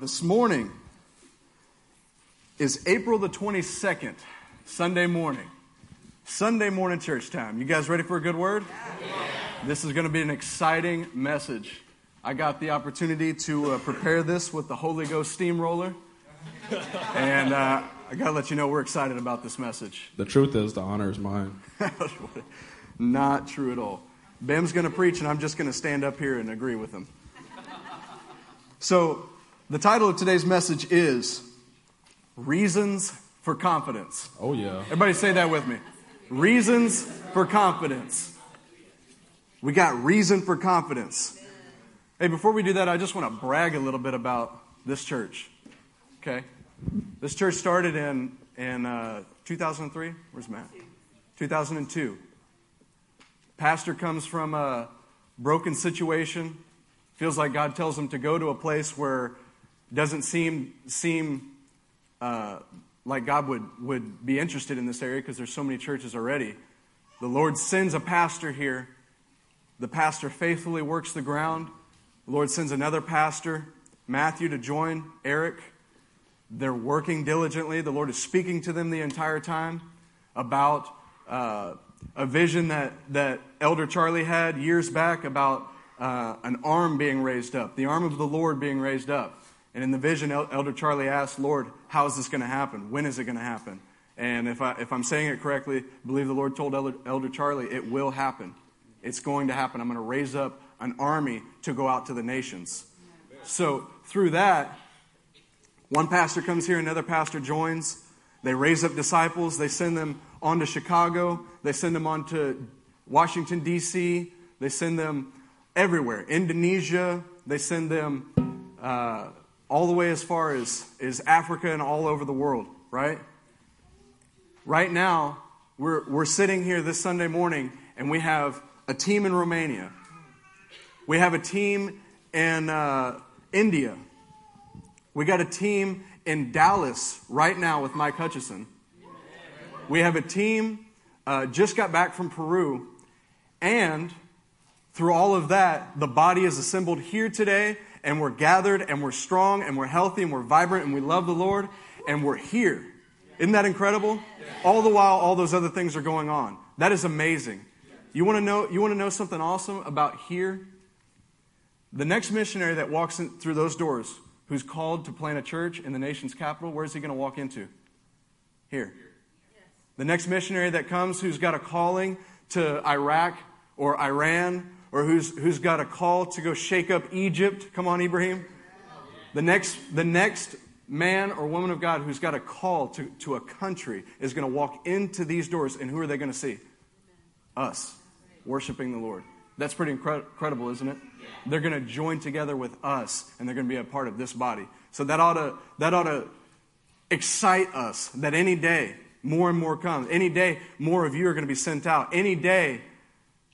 This morning is April the 22nd, Sunday morning. Sunday morning church time. You guys ready for a good word? This is going to be an exciting message. I got the opportunity to uh, prepare this with the Holy Ghost steamroller. And uh, I got to let you know we're excited about this message. The truth is, the honor is mine. Not true at all. Bam's going to preach, and I'm just going to stand up here and agree with him. So, the title of today's message is Reasons for Confidence. Oh, yeah. Everybody say that with me. Reasons for confidence. We got reason for confidence. Hey, before we do that, I just want to brag a little bit about this church. Okay? This church started in, in uh, 2003. Where's Matt? 2002. Pastor comes from a broken situation, feels like God tells him to go to a place where doesn't seem seem uh, like God would, would be interested in this area because there's so many churches already. The Lord sends a pastor here. The pastor faithfully works the ground. The Lord sends another pastor, Matthew, to join Eric. They're working diligently. The Lord is speaking to them the entire time about uh, a vision that, that Elder Charlie had years back about uh, an arm being raised up, the arm of the Lord being raised up. And in the vision, Elder Charlie asked, Lord, how is this going to happen? When is it going to happen? And if, I, if I'm saying it correctly, I believe the Lord told Elder, Elder Charlie, it will happen. It's going to happen. I'm going to raise up an army to go out to the nations. So through that, one pastor comes here, another pastor joins. They raise up disciples. They send them on to Chicago. They send them on to Washington, D.C. They send them everywhere. Indonesia. They send them uh, all the way as far as, as Africa and all over the world, right? Right now, we're, we're sitting here this Sunday morning and we have a team in Romania. We have a team in uh, India. We got a team in Dallas right now with Mike Hutchison. We have a team uh, just got back from Peru, and through all of that, the body is assembled here today, and we're gathered, and we're strong, and we're healthy, and we're vibrant, and we love the Lord, and we're here. Isn't that incredible? All the while, all those other things are going on. That is amazing. You want to know? You want to know something awesome about here? The next missionary that walks in, through those doors, who's called to plant a church in the nation's capital, where's he going to walk into? Here. The next missionary that comes who's got a calling to Iraq or Iran or who's, who's got a call to go shake up Egypt. Come on, Ibrahim. The next, the next man or woman of God who's got a call to, to a country is going to walk into these doors, and who are they going to see? Us, worshiping the Lord. That's pretty incredible, isn't it? They're going to join together with us, and they're going to be a part of this body. So that ought to, that ought to excite us that any day more and more comes. Any day more of you are going to be sent out. Any day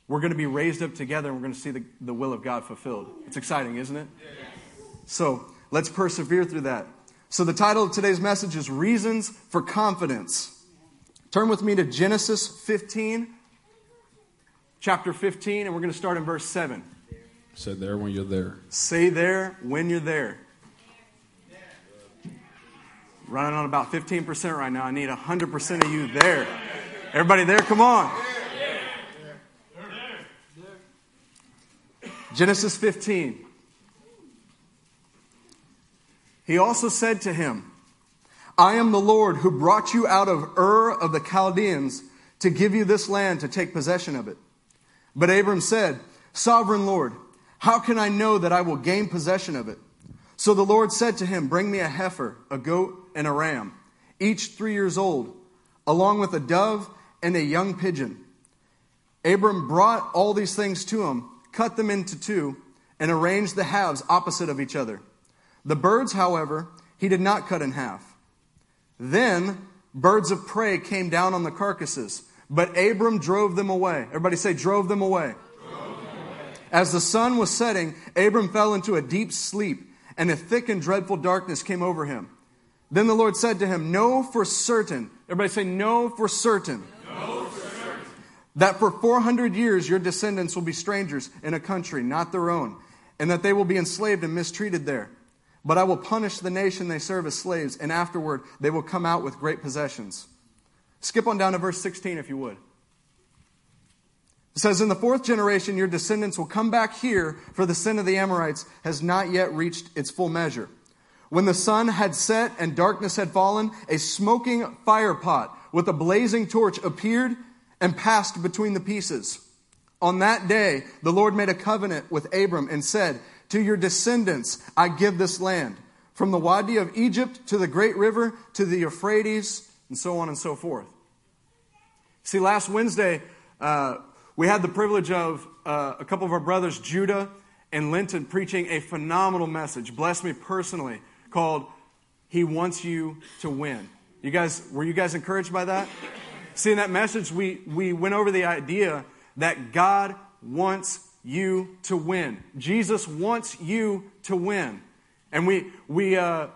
we're going to be raised up together and we're going to see the, the will of God fulfilled. It's exciting, isn't it? So let's persevere through that. So the title of today's message is Reasons for Confidence. Turn with me to Genesis 15, chapter 15, and we're going to start in verse 7. Say there when you're there. Say there when you're there. Running on about 15% right now. I need 100% of you there. Everybody there? Come on. Genesis 15. He also said to him, I am the Lord who brought you out of Ur of the Chaldeans to give you this land to take possession of it. But Abram said, Sovereign Lord, how can I know that I will gain possession of it? So the Lord said to him, Bring me a heifer, a goat, and a ram, each three years old, along with a dove and a young pigeon. Abram brought all these things to him, cut them into two, and arranged the halves opposite of each other. The birds, however, he did not cut in half. Then birds of prey came down on the carcasses, but Abram drove them away. Everybody say, drove them away. As the sun was setting, Abram fell into a deep sleep, and a thick and dreadful darkness came over him. Then the Lord said to him, Know for certain, everybody say, Know for certain, know for. That for 400 years your descendants will be strangers in a country not their own, and that they will be enslaved and mistreated there. But I will punish the nation they serve as slaves, and afterward they will come out with great possessions. Skip on down to verse 16 if you would. It says, In the fourth generation, your descendants will come back here, for the sin of the Amorites has not yet reached its full measure. When the sun had set and darkness had fallen, a smoking fire pot with a blazing torch appeared and passed between the pieces. On that day, the Lord made a covenant with Abram and said, To your descendants I give this land, from the Wadi of Egypt to the great river to the Euphrates, and so on and so forth. See, last Wednesday, uh, we had the privilege of uh, a couple of our brothers, Judah and Linton, preaching a phenomenal message, bless me personally, called He Wants You to Win. You guys, were you guys encouraged by that? See, in that message, we, we went over the idea that God wants you to win. Jesus wants you to win. And we, we, uh,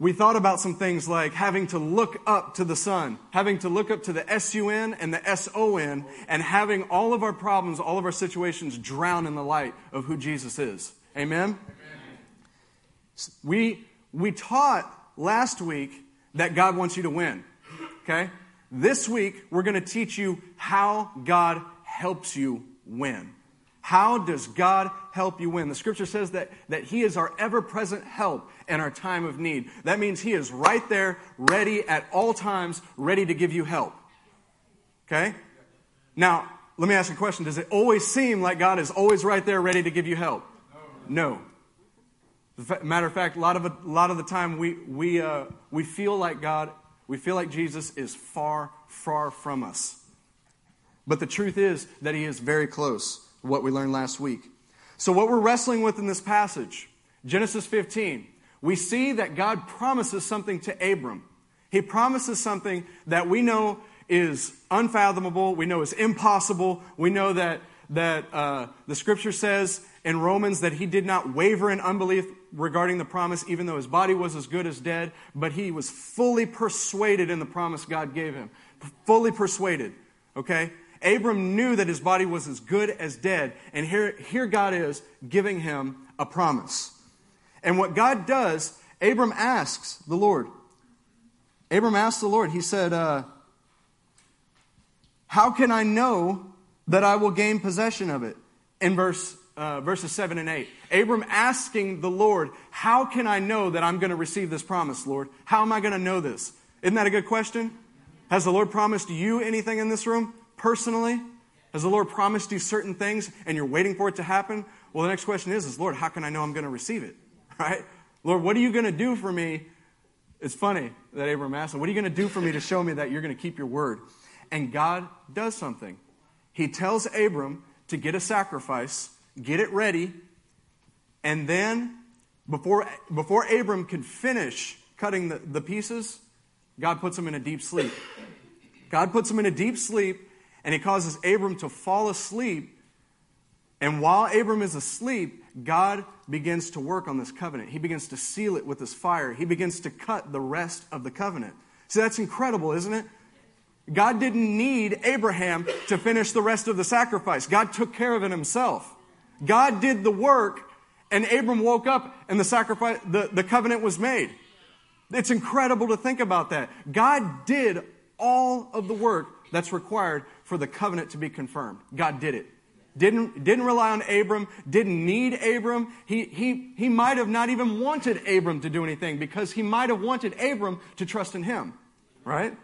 we thought about some things like having to look up to the sun, having to look up to the S-U-N and the S-O-N, and having all of our problems, all of our situations drown in the light of who Jesus is. Amen? Amen. We, we taught last week that God wants you to win. Okay? This week, we're going to teach you how God helps you win. How does God help you win? The scripture says that, that He is our ever present help in our time of need. That means He is right there, ready at all times, ready to give you help. Okay? Now, let me ask you a question. Does it always seem like God is always right there, ready to give you help? No. Matter of fact, a lot of, a lot of the time we, we, uh, we feel like God, we feel like Jesus is far, far from us. But the truth is that He is very close what we learned last week. So, what we're wrestling with in this passage, Genesis 15, we see that God promises something to Abram. He promises something that we know is unfathomable, we know is impossible, we know that, that uh, the scripture says in Romans that he did not waver in unbelief regarding the promise, even though his body was as good as dead, but he was fully persuaded in the promise God gave him. Fully persuaded. Okay? Abram knew that his body was as good as dead, and here, here God is giving him a promise. And what God does, Abram asks the Lord. Abram asked the Lord, he said, uh, How can I know that I will gain possession of it? In verse, uh, verses 7 and 8. Abram asking the Lord, How can I know that I'm going to receive this promise, Lord? How am I going to know this? Isn't that a good question? Has the Lord promised you anything in this room? personally? Has the Lord promised you certain things and you're waiting for it to happen? Well, the next question is, is Lord, how can I know I'm going to receive it? Right? Lord, what are you going to do for me? It's funny that Abram asked, What are you going to do for me to show me that you're going to keep your word? And God does something. He tells Abram to get a sacrifice, get it ready, and then before, before Abram could finish cutting the, the pieces, God puts him in a deep sleep. God puts him in a deep sleep and he causes Abram to fall asleep. And while Abram is asleep, God begins to work on this covenant. He begins to seal it with his fire. He begins to cut the rest of the covenant. See, that's incredible, isn't it? God didn't need Abraham to finish the rest of the sacrifice. God took care of it himself. God did the work, and Abram woke up and the sacrifice, the, the covenant was made. It's incredible to think about that. God did all of the work that's required for the covenant to be confirmed. God did it. Didn't, didn't rely on Abram, didn't need Abram. He, he, he might have not even wanted Abram to do anything because he might have wanted Abram to trust in him, right?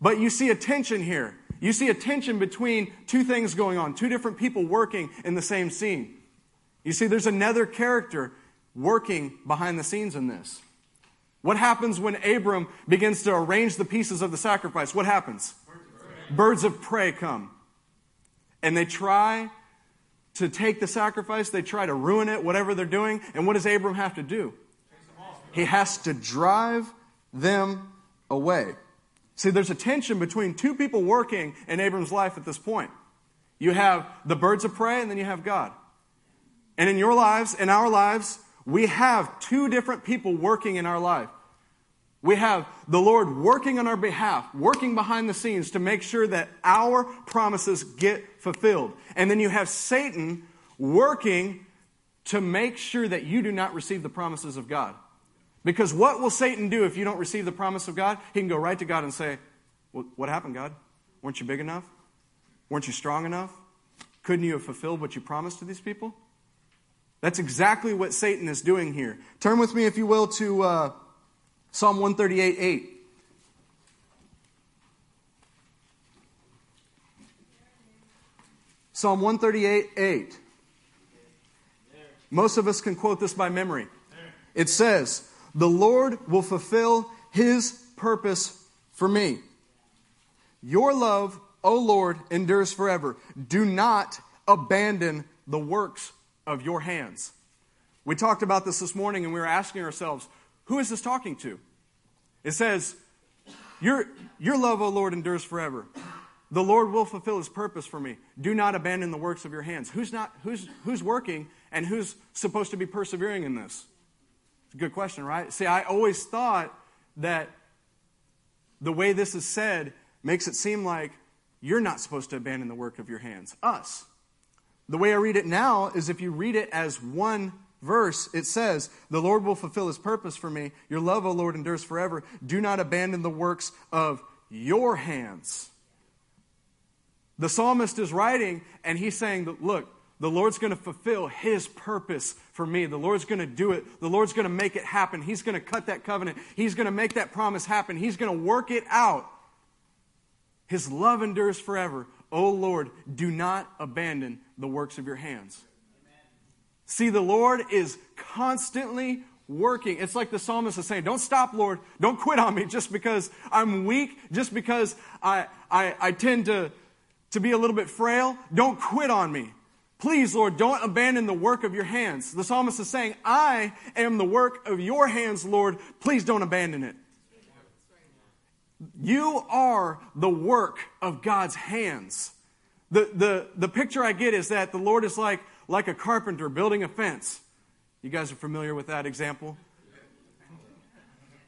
But you see a tension here. You see a tension between two things going on, two different people working in the same scene. You see, there's another character working behind the scenes in this. What happens when Abram begins to arrange the pieces of the sacrifice? What happens? birds of prey come. And they try to take the sacrifice, they try to ruin it, whatever they're doing. And what does Abram have to do? He has to drive them away. See, there's a tension between two people working in Abram's life at this point. You have the birds of prey, and then you have God. And in your lives, in our lives, we have two different people working in our life. We have the Lord working on our behalf, working behind the scenes to make sure that our promises get fulfilled. And then you have Satan working to make sure that you do not receive the promises of God. Because what will Satan do if you don't receive the promise of God? He can go right to God and say, well, What happened, God? Weren't you big enough? Weren't you strong enough? Couldn't you have fulfilled what you promised to these people? That's exactly what Satan is doing here. Turn with me, if you will, to uh, Psalm 138 8. Psalm 138 8. Most of us can quote this by memory. It says, The Lord will fulfill his purpose for me. Your love, O Lord, endures forever. Do not abandon the works of your hands. We talked about this this morning and we were asking ourselves, who is this talking to? It says, Your, your love, O Lord, endures forever. The Lord will fulfill his purpose for me. Do not abandon the works of your hands. Who's, not, who's, who's working and who's supposed to be persevering in this? Good question, right? See, I always thought that the way this is said makes it seem like you're not supposed to abandon the work of your hands. Us. The way I read it now is if you read it as one verse, it says, The Lord will fulfill his purpose for me. Your love, O Lord, endures forever. Do not abandon the works of your hands. The psalmist is writing, and he's saying, Look, the Lord's going to fulfill his purpose for me. The Lord's going to do it. The Lord's going to make it happen. He's going to cut that covenant. He's going to make that promise happen. He's going to work it out. His love endures forever. O Lord, do not abandon the works of your hands. See, the Lord is constantly working. It's like the psalmist is saying, Don't stop, Lord. Don't quit on me just because I'm weak, just because I, I, I tend to, to be a little bit frail. Don't quit on me. Please, Lord, don't abandon the work of your hands. The psalmist is saying, I am the work of your hands, Lord. Please don't abandon it. You are the work of God's hands. The, the, the picture I get is that the Lord is like, like a carpenter building a fence. You guys are familiar with that example?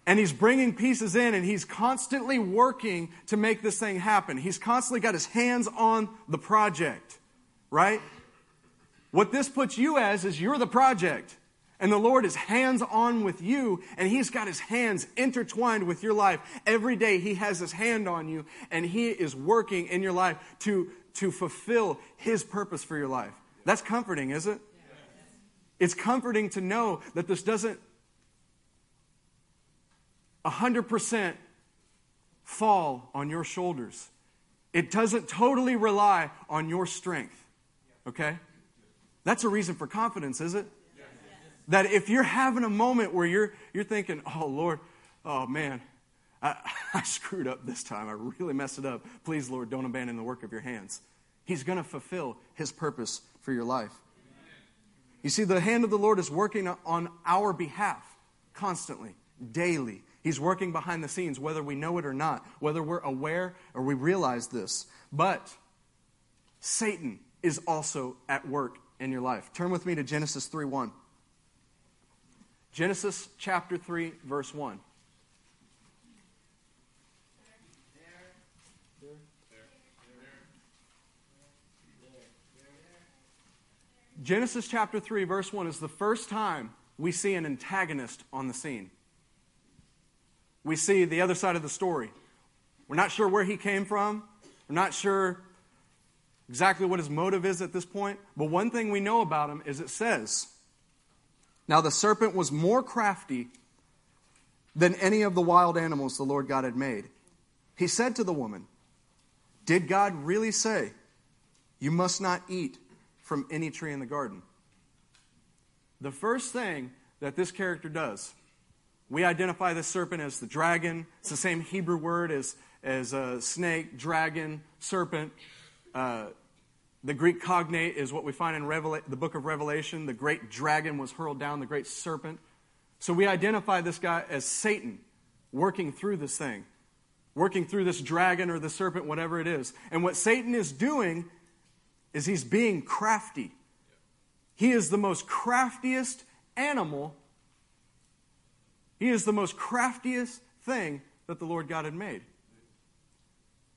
And he's bringing pieces in and he's constantly working to make this thing happen. He's constantly got his hands on the project, right? What this puts you as is you're the project. And the Lord is hands on with you, and He's got His hands intertwined with your life. Every day He has His hand on you, and He is working in your life to, to fulfill His purpose for your life. That's comforting, is it? It's comforting to know that this doesn't 100% fall on your shoulders. It doesn't totally rely on your strength. Okay? That's a reason for confidence, is it? That if you're having a moment where you're, you're thinking, oh, Lord, oh, man, I, I screwed up this time. I really messed it up. Please, Lord, don't abandon the work of your hands. He's going to fulfill his purpose for your life. You see, the hand of the Lord is working on our behalf constantly, daily. He's working behind the scenes, whether we know it or not, whether we're aware or we realize this. But Satan is also at work in your life. Turn with me to Genesis 3 1. Genesis chapter 3, verse 1. Genesis chapter 3, verse 1 is the first time we see an antagonist on the scene. We see the other side of the story. We're not sure where he came from. We're not sure exactly what his motive is at this point. But one thing we know about him is it says, Now the serpent was more crafty than any of the wild animals the Lord God had made. He said to the woman, Did God really say, You must not eat from any tree in the garden? The first thing that this character does, we identify this serpent as the dragon. It's the same Hebrew word as, as a snake, dragon, serpent. Uh, the Greek cognate is what we find in Revela- the book of Revelation. The great dragon was hurled down, the great serpent. So we identify this guy as Satan working through this thing, working through this dragon or the serpent, whatever it is. And what Satan is doing is he's being crafty. He is the most craftiest animal. He is the most craftiest thing that the Lord God had made.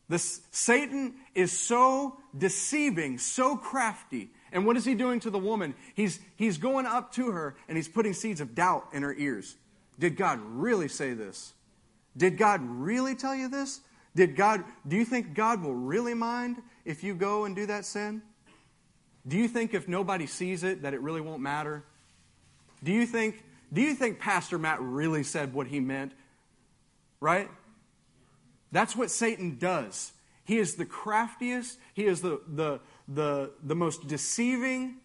This Satan is so deceiving, so crafty, And what is he doing to the woman? He's, he's going up to her and he's putting seeds of doubt in her ears. Did God really say this? Did God really tell you this? Did God, do you think God will really mind if you go and do that sin? Do you think if nobody sees it that it really won't matter? Do you think, do you think Pastor Matt really said what he meant? Right? That's what Satan does. He is the craftiest, he is the, the, the, the most deceiving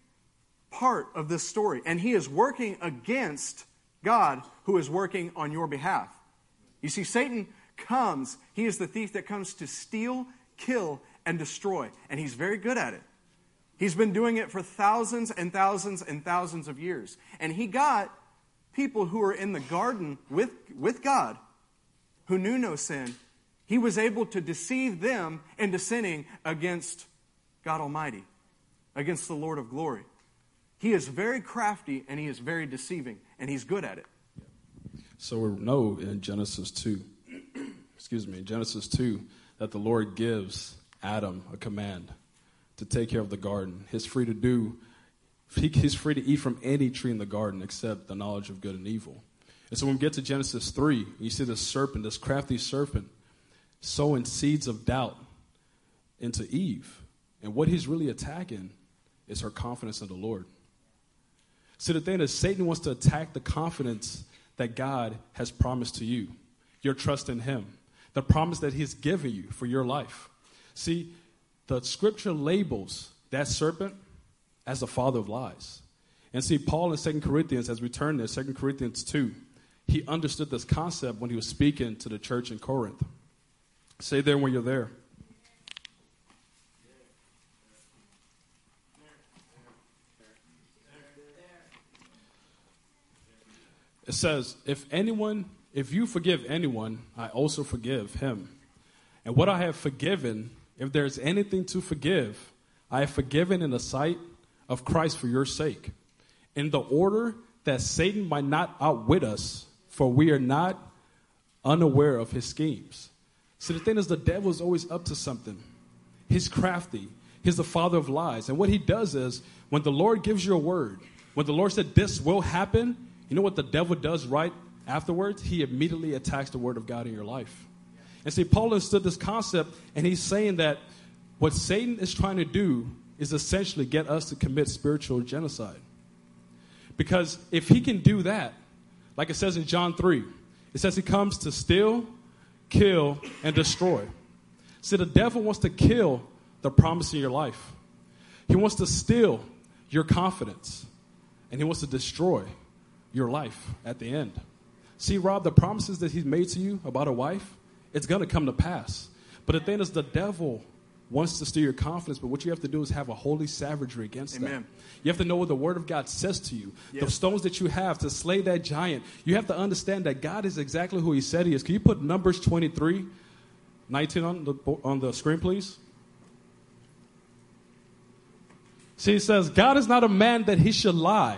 part of this story. And he is working against God, who is working on your behalf. You see, Satan comes, he is the thief that comes to steal, kill, and destroy. And he's very good at it. He's been doing it for thousands and thousands and thousands of years. And he got people who were in the garden with, with God, who knew no sin. He was able to deceive them into sinning against God Almighty, against the Lord of glory. He is very crafty and he is very deceiving, and he's good at it. So we know in Genesis 2, excuse me, Genesis 2, that the Lord gives Adam a command to take care of the garden. He's free to do, he's free to eat from any tree in the garden except the knowledge of good and evil. And so when we get to Genesis 3, you see this serpent, this crafty serpent, sowing seeds of doubt into Eve. And what he's really attacking is her confidence in the Lord. See, the thing is, Satan wants to attack the confidence that God has promised to you, your trust in Him, the promise that He's given you for your life. See, the scripture labels that serpent as the father of lies. And see, Paul in 2 Corinthians, as we turn there, 2 Corinthians 2, he understood this concept when he was speaking to the church in Corinth. Say there when you're there. It says, If anyone, if you forgive anyone, I also forgive him. And what I have forgiven, if there's anything to forgive, I have forgiven in the sight of Christ for your sake, in the order that Satan might not outwit us, for we are not unaware of his schemes. So the thing is, the devil is always up to something. He's crafty. He's the father of lies. And what he does is, when the Lord gives you a word, when the Lord said this will happen, you know what the devil does right afterwards? He immediately attacks the word of God in your life. And see, Paul understood this concept, and he's saying that what Satan is trying to do is essentially get us to commit spiritual genocide. Because if he can do that, like it says in John 3, it says he comes to steal, kill, and destroy. See, the devil wants to kill the promise in your life, he wants to steal your confidence, and he wants to destroy your life at the end. See, Rob, the promises that he's made to you about a wife, it's going to come to pass. But the thing is, the devil wants to steal your confidence, but what you have to do is have a holy savagery against Amen. that. You have to know what the Word of God says to you. The stones that you have to slay that giant, you have to understand that God is exactly who He said He is. Can you put Numbers 23, 19 on the, on the screen, please? See, it says, God is not a man that he should lie,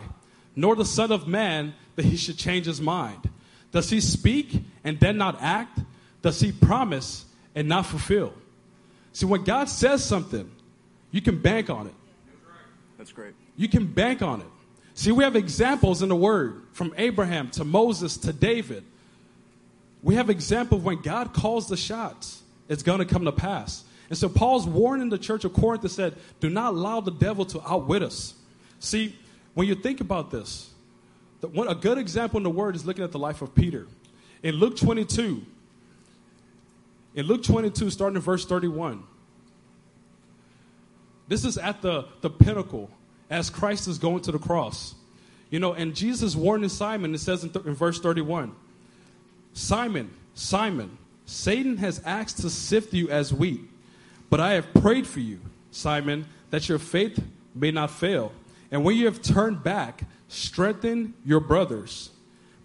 nor the Son of Man that he should change his mind. Does he speak and then not act? Does he promise and not fulfill? See, when God says something, you can bank on it. That's great. You can bank on it. See, we have examples in the Word from Abraham to Moses to David. We have examples when God calls the shots, it's going to come to pass. And so Paul's warning the church of Corinth and said, do not allow the devil to outwit us. See, when you think about this, the, one, a good example in the Word is looking at the life of Peter. In Luke 22, in Luke 22, starting in verse 31, this is at the, the pinnacle as Christ is going to the cross. You know, and Jesus warning Simon, it says in, th- in verse 31 Simon, Simon, Satan has asked to sift you as wheat, but I have prayed for you, Simon, that your faith may not fail. And when you have turned back, strengthen your brothers.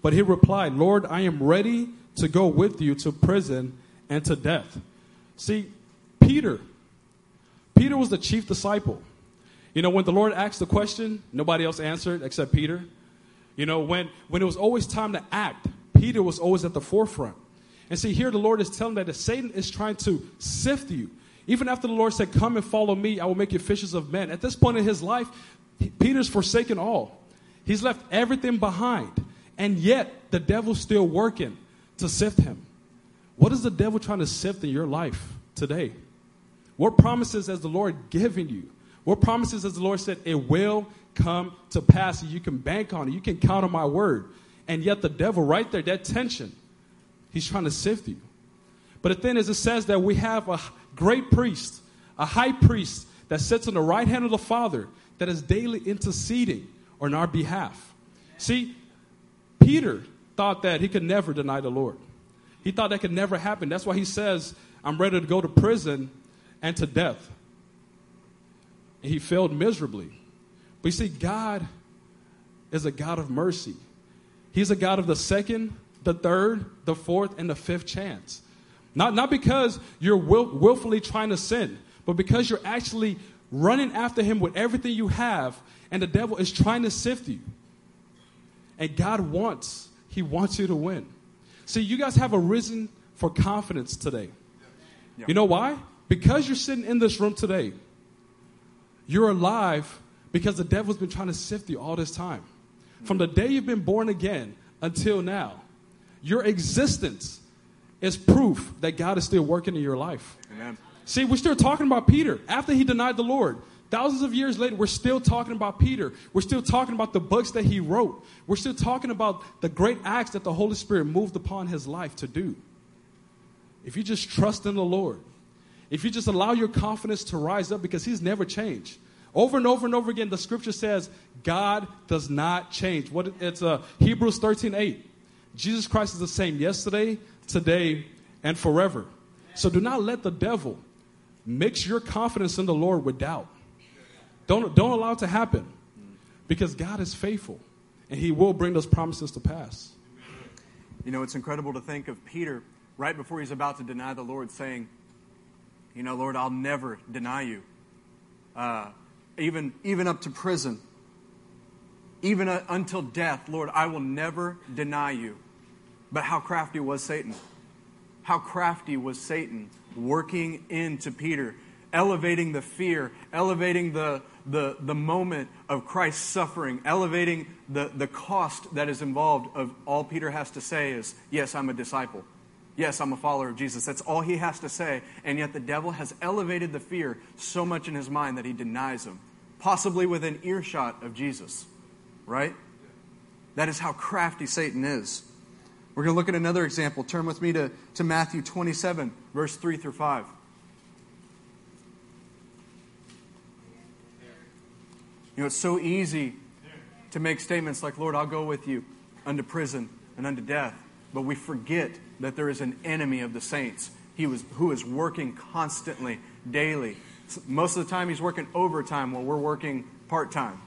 But he replied, Lord, I am ready to go with you to prison and to death. See, Peter, Peter was the chief disciple. You know, when the Lord asked the question, nobody else answered except Peter. You know, when, when it was always time to act, Peter was always at the forefront. And see, here the Lord is telling that Satan is trying to sift you. Even after the Lord said, Come and follow me, I will make you fishers of men. At this point in his life, Peter's forsaken all. He's left everything behind. And yet, the devil's still working to sift him. What is the devil trying to sift in your life today? What promises has the Lord given you? What promises has the Lord said, it will come to pass? You can bank on it. You can count on my word. And yet, the devil, right there, that tension, he's trying to sift you. But the thing is, it says that we have a great priest, a high priest that sits on the right hand of the Father that is daily interceding on our behalf. See, Peter thought that he could never deny the Lord. He thought that could never happen. That's why he says, I'm ready to go to prison and to death. And he failed miserably. But you see, God is a God of mercy. He's a God of the second, the third, the fourth, and the fifth chance. Not, not because you're will, willfully trying to sin, but because you're actually running after Him with everything you have, and the devil is trying to sift you. And God wants, He wants you to win. See, you guys have a reason for confidence today. Yeah. You know why? Because you're sitting in this room today. You're alive because the devil's been trying to sift you all this time. From the day you've been born again until now, your existence is proof that God is still working in your life. Amen. See, we're still talking about Peter after he denied the Lord. Thousands of years later, we're still talking about Peter. We're still talking about the books that he wrote. We're still talking about the great acts that the Holy Spirit moved upon his life to do. If you just trust in the Lord, if you just allow your confidence to rise up because he's never changed. Over and over and over again, the scripture says God does not change. What it's uh, Hebrews 13 8. Jesus Christ is the same yesterday, today, and forever. So do not let the devil mix your confidence in the Lord with doubt. Don't, don't allow it to happen because God is faithful and he will bring those promises to pass. You know, it's incredible to think of Peter right before he's about to deny the Lord saying, You know, Lord, I'll never deny you. Uh, even, even up to prison, even uh, until death, Lord, I will never deny you. But how crafty was Satan? How crafty was Satan working into Peter, elevating the fear, elevating the, the, the moment of Christ's suffering, elevating the, the cost that is involved of all Peter has to say is, Yes, I'm a disciple. Yes, I'm a follower of Jesus. That's all he has to say. And yet the devil has elevated the fear so much in his mind that he denies him, possibly within earshot of Jesus. Right? That is how crafty Satan is. We're going to look at another example. Turn with me to, to Matthew 27, verse 3 through 5. You know, it's so easy to make statements like, Lord, I'll go with you unto prison and unto death. But we forget that there is an enemy of the saints he was, who is working constantly, daily. Most of the time, he's working overtime while we're working part time.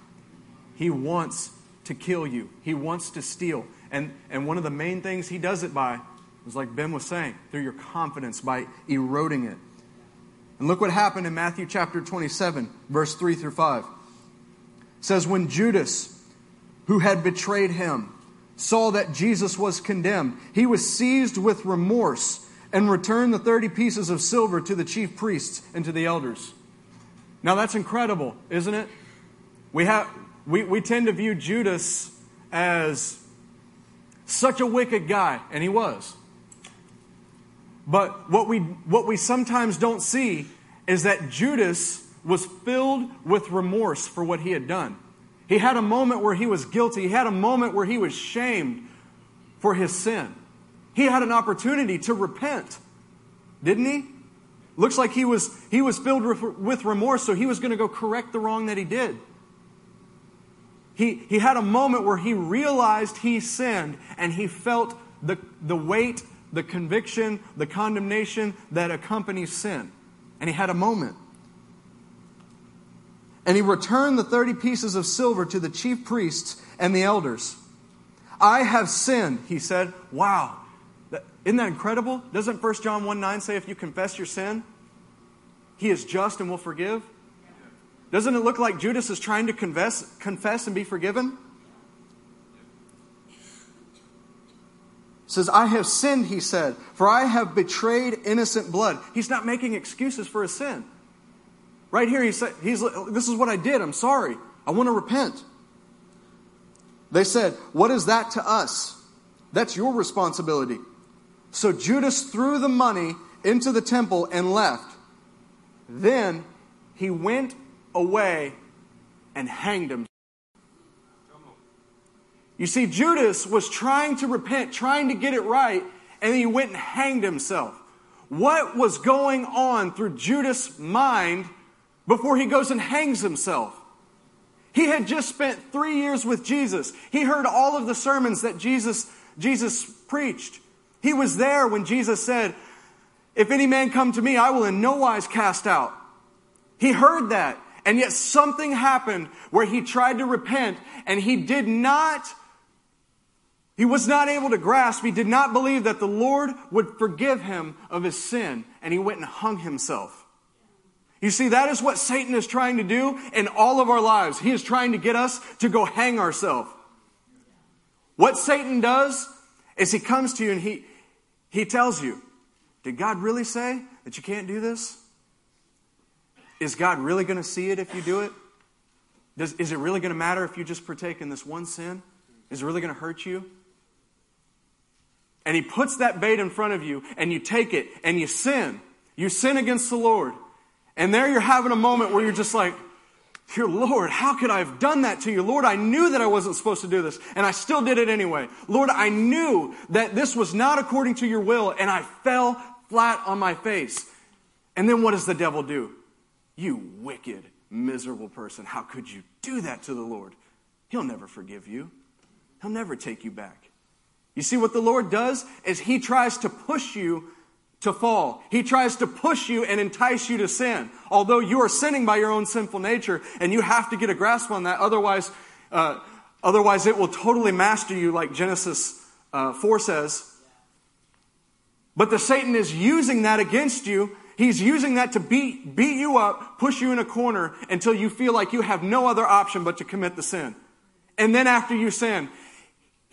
He wants to kill you, he wants to steal. And, and one of the main things he does it by is like Ben was saying, through your confidence, by eroding it. And look what happened in Matthew chapter 27, verse 3 through 5. Says, When Judas, who had betrayed him, saw that Jesus was condemned, he was seized with remorse and returned the 30 pieces of silver to the chief priests and to the elders. Now that's incredible, isn't it? We, have, we, we tend to view Judas as such a wicked guy, and he was. But what we, what we sometimes don't see is that Judas was filled with remorse for what he had done. He had a moment where he was guilty. He had a moment where he was shamed for his sin. He had an opportunity to repent, didn't he? Looks like he was, he was filled with remorse, so he was going to go correct the wrong that he did. He, he had a moment where he realized he sinned and he felt the, the weight, the conviction, the condemnation that accompanies sin. And he had a moment. And he returned the 30 pieces of silver to the chief priests and the elders. I have sinned, he said. Wow. Isn't that incredible? Doesn't 1 John 1 9 say if you confess your sin, he is just and will forgive? Doesn't it look like Judas is trying to confess, confess and be forgiven? says, I have sinned, he said, for I have betrayed innocent blood. He's not making excuses for his sin. Right here, he said, he's, This is what I did. I'm sorry. I want to repent. They said, What is that to us? That's your responsibility. So Judas threw the money into the temple and left. Then he went away and hanged himself. You see, Judas was trying to repent, trying to get it right, and he went and hanged himself. What was going on through Judas' mind before he goes and hangs himself? He had just spent three years with Jesus. He heard all of the sermons that Jesus, Jesus preached. He was there when Jesus said, If any man come to me, I will in no wise cast out. He heard that. And yet something happened where he tried to repent and he did not he was not able to grasp, he did not believe that the Lord would forgive him of his sin, and he went and hung himself. You see, that is what Satan is trying to do in all of our lives. He is trying to get us to go hang ourselves. What Satan does is he comes to you and he, he tells you, Did God really say that you can't do this? Is God really going to see it if you do it? Does, is it really going to matter if you just partake in this one sin? Is it really going to hurt you? and he puts that bait in front of you and you take it and you sin. You sin against the Lord. And there you're having a moment where you're just like, Dear Lord, how could I have done that to you? Lord, I knew that I wasn't supposed to do this, and I still did it anyway. Lord, I knew that this was not according to your will, and I fell flat on my face. And then what does the devil do? You wicked, miserable person. How could you do that to the Lord? He'll never forgive you, He'll never take you back. You see, what the Lord does is He tries to push you to fall. He tries to push you and entice you to sin. Although you are sinning by your own sinful nature, and you have to get a grasp on that. Otherwise, uh, otherwise it will totally master you, like Genesis uh, 4 says. But the Satan is using that against you. He's using that to beat, beat you up, push you in a corner until you feel like you have no other option but to commit the sin. And then after you sin,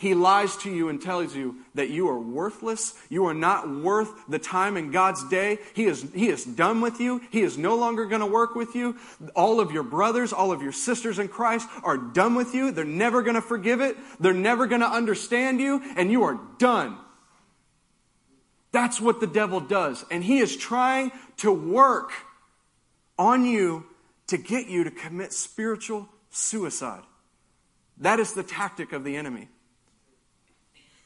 he lies to you and tells you that you are worthless. You are not worth the time in God's day. He is, he is done with you. He is no longer going to work with you. All of your brothers, all of your sisters in Christ are done with you. They're never going to forgive it. They're never going to understand you, and you are done. That's what the devil does. And he is trying to work on you to get you to commit spiritual suicide. That is the tactic of the enemy.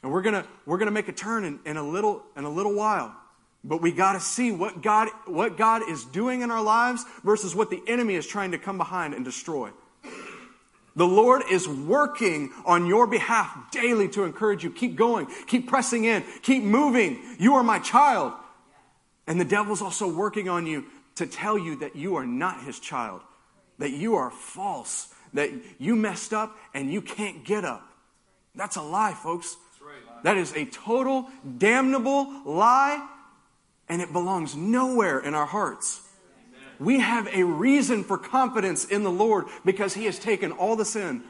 And we're gonna we're gonna make a turn in, in a little in a little while. But we got to see what God what God is doing in our lives versus what the enemy is trying to come behind and destroy. The Lord is working on your behalf daily to encourage you. Keep going. Keep pressing in. Keep moving. You are my child. And the devil's also working on you to tell you that you are not his child, that you are false, that you messed up and you can't get up. That's a lie, folks. That is a total damnable lie, and it belongs nowhere in our hearts. We have a reason for confidence in the Lord because He has taken all the sin,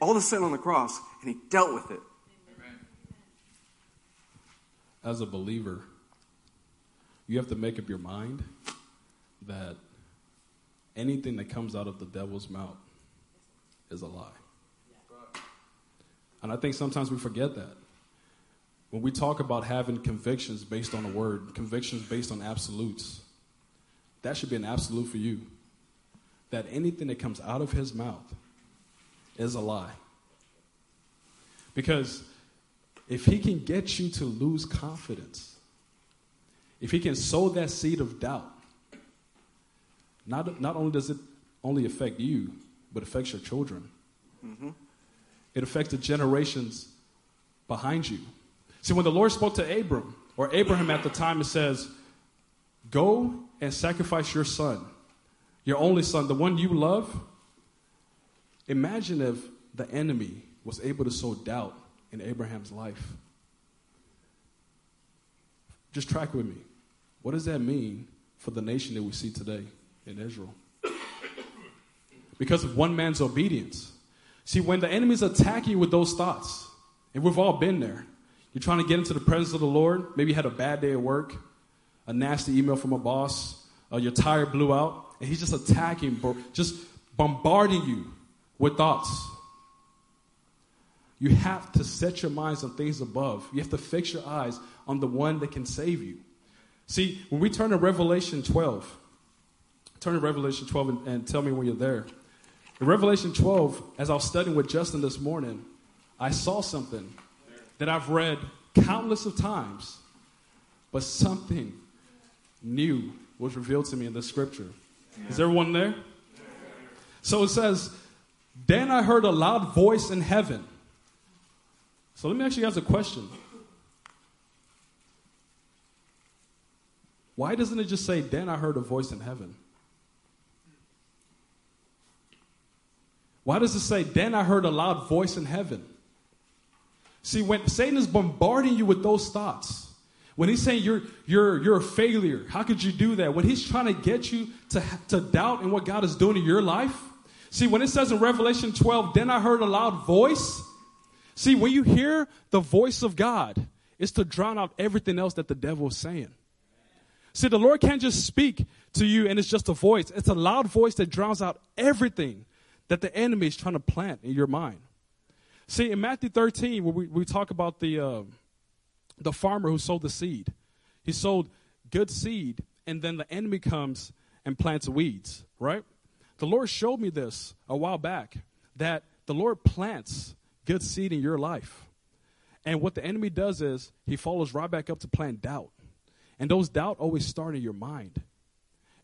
all the sin on the cross, and He dealt with it. As a believer, you have to make up your mind that anything that comes out of the devil's mouth is a lie. And I think sometimes we forget that. When we talk about having convictions based on a word, convictions based on absolutes, that should be an absolute for you. That anything that comes out of his mouth is a lie. Because if he can get you to lose confidence, if he can sow that seed of doubt, not, not only does it only affect you, but affects your children. Mm-hmm. It affects the generations behind you. See, when the Lord spoke to Abram, or Abraham at the time, it says, Go and sacrifice your son, your only son, the one you love. Imagine if the enemy was able to sow doubt in Abraham's life. Just track with me. What does that mean for the nation that we see today in Israel? Because of one man's obedience. See, when the enemy's attacking you with those thoughts, and we've all been there, You're trying to get into the presence of the Lord. Maybe you had a bad day at work, a nasty email from a boss, or your tire blew out, and he's just attacking, just bombarding you with thoughts. You have to set your minds on things above. You have to fix your eyes on the one that can save you. See, when we turn to Revelation 12, turn to Revelation 12 and, and tell me when you're there. In Revelation 12, as I was studying with Justin this morning, I saw something that I've read countless of times, but something new was revealed to me in the scripture. Is everyone there? So it says, Then I heard a loud voice in heaven. So let me ask you guys a question. Why doesn't it just say, Then I heard a voice in heaven? Why does it say, Then I heard a loud voice in heaven? See, when Satan is bombarding you with those thoughts, when he's saying you're, you're, you're a failure, how could you do that? When he's trying to get you to, to doubt in what God is doing in your life. See, when it says in Revelation 12, then I heard a loud voice. See, when you hear the voice of God, it's to drown out everything else that the devil is saying. See, the Lord can't just speak to you and it's just a voice. It's a loud voice that drowns out everything that the enemy is trying to plant in your mind. See, in Matthew 13, where we, we talk about the, uh, the farmer who sowed the seed, he sowed good seed, and then the enemy comes and plants weeds, right? The Lord showed me this a while back that the Lord plants good seed in your life. And what the enemy does is he follows right back up to plant doubt. And those doubt always start in your mind.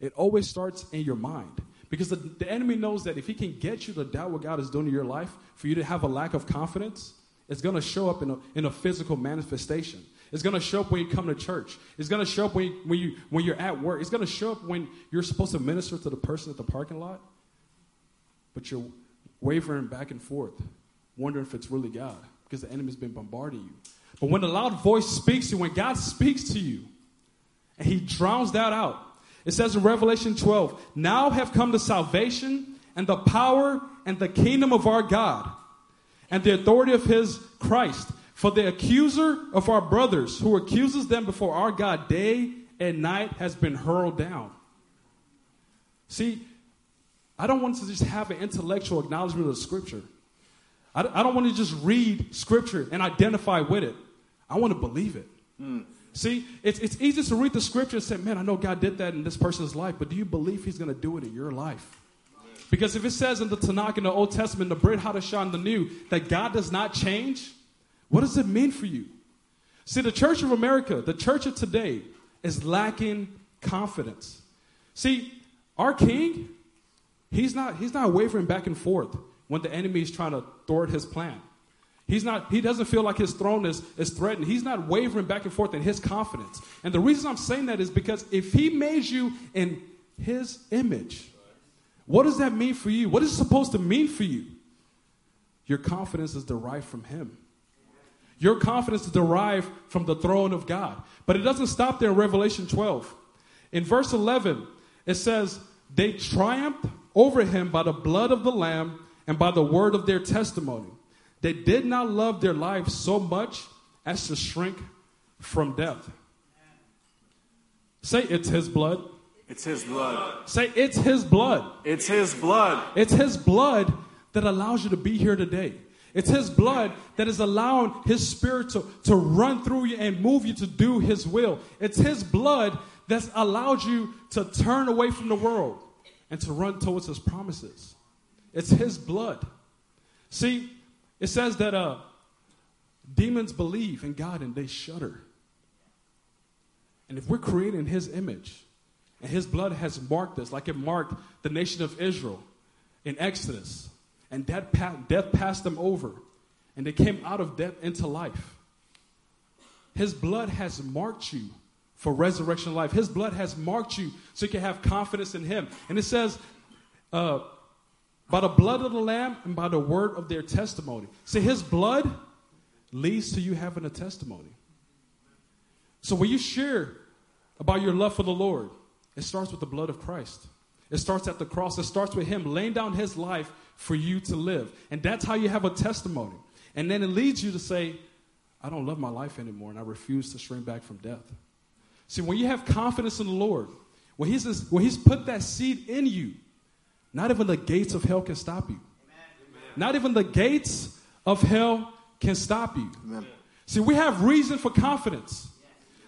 It always starts in your mind. Because the, the enemy knows that if he can get you to doubt what God is doing in your life, for you to have a lack of confidence, it's going to show up in a, in a physical manifestation. It's going to show up when you come to church. It's going to show up when, you, when, you, when you're at work. It's going to show up when you're supposed to minister to the person at the parking lot, but you're wavering back and forth, wondering if it's really God because the enemy's been bombarding you. But when the loud voice speaks to you, when God speaks to you, and he drowns that out, it says in Revelation 12, now have come the salvation and the power and the kingdom of our God and the authority of his Christ. For the accuser of our brothers who accuses them before our God day and night has been hurled down. See, I don't want to just have an intellectual acknowledgement of scripture. I don't want to just read scripture and identify with it. I want to believe it. Mm. See, it's, it's easy to read the scripture and say, man, I know God did that in this person's life, but do you believe he's going to do it in your life? Because if it says in the Tanakh in the Old Testament, the Brit Hadashah the New, that God does not change, what does it mean for you? See, the Church of America, the church of today, is lacking confidence. See, our king, he's not, he's not wavering back and forth when the enemy is trying to thwart his plan. He's not, he doesn't feel like his throne is, is threatened. He's not wavering back and forth in his confidence. And the reason I'm saying that is because if he made you in his image, what does that mean for you? What is it supposed to mean for you? Your confidence is derived from him. Your confidence is derived from the throne of God. But it doesn't stop there in Revelation 12. In verse 11, it says, They triumphed over him by the blood of the Lamb and by the word of their testimony. They did not love their life so much as to shrink from death. Say, it's his blood. It's his blood. Say, it's his blood. It's his blood. It's his blood that allows you to be here today. It's his blood that is allowing his spirit to, to run through you and move you to do his will. It's his blood that's allowed you to turn away from the world and to run towards his promises. It's his blood. See, it says that uh, demons believe in God and they shudder. And if we're created in His image, and His blood has marked us, like it marked the nation of Israel in Exodus, and death, death passed them over, and they came out of death into life. His blood has marked you for resurrection life. His blood has marked you so you can have confidence in Him. And it says, uh, by the blood of the Lamb and by the word of their testimony. See, his blood leads to you having a testimony. So when you share about your love for the Lord, it starts with the blood of Christ. It starts at the cross. It starts with him laying down his life for you to live. And that's how you have a testimony. And then it leads you to say, I don't love my life anymore and I refuse to shrink back from death. See, when you have confidence in the Lord, when he's, when he's put that seed in you, not even the gates of hell can stop you. Amen. Not even the gates of hell can stop you. Amen. See, we have reason for confidence.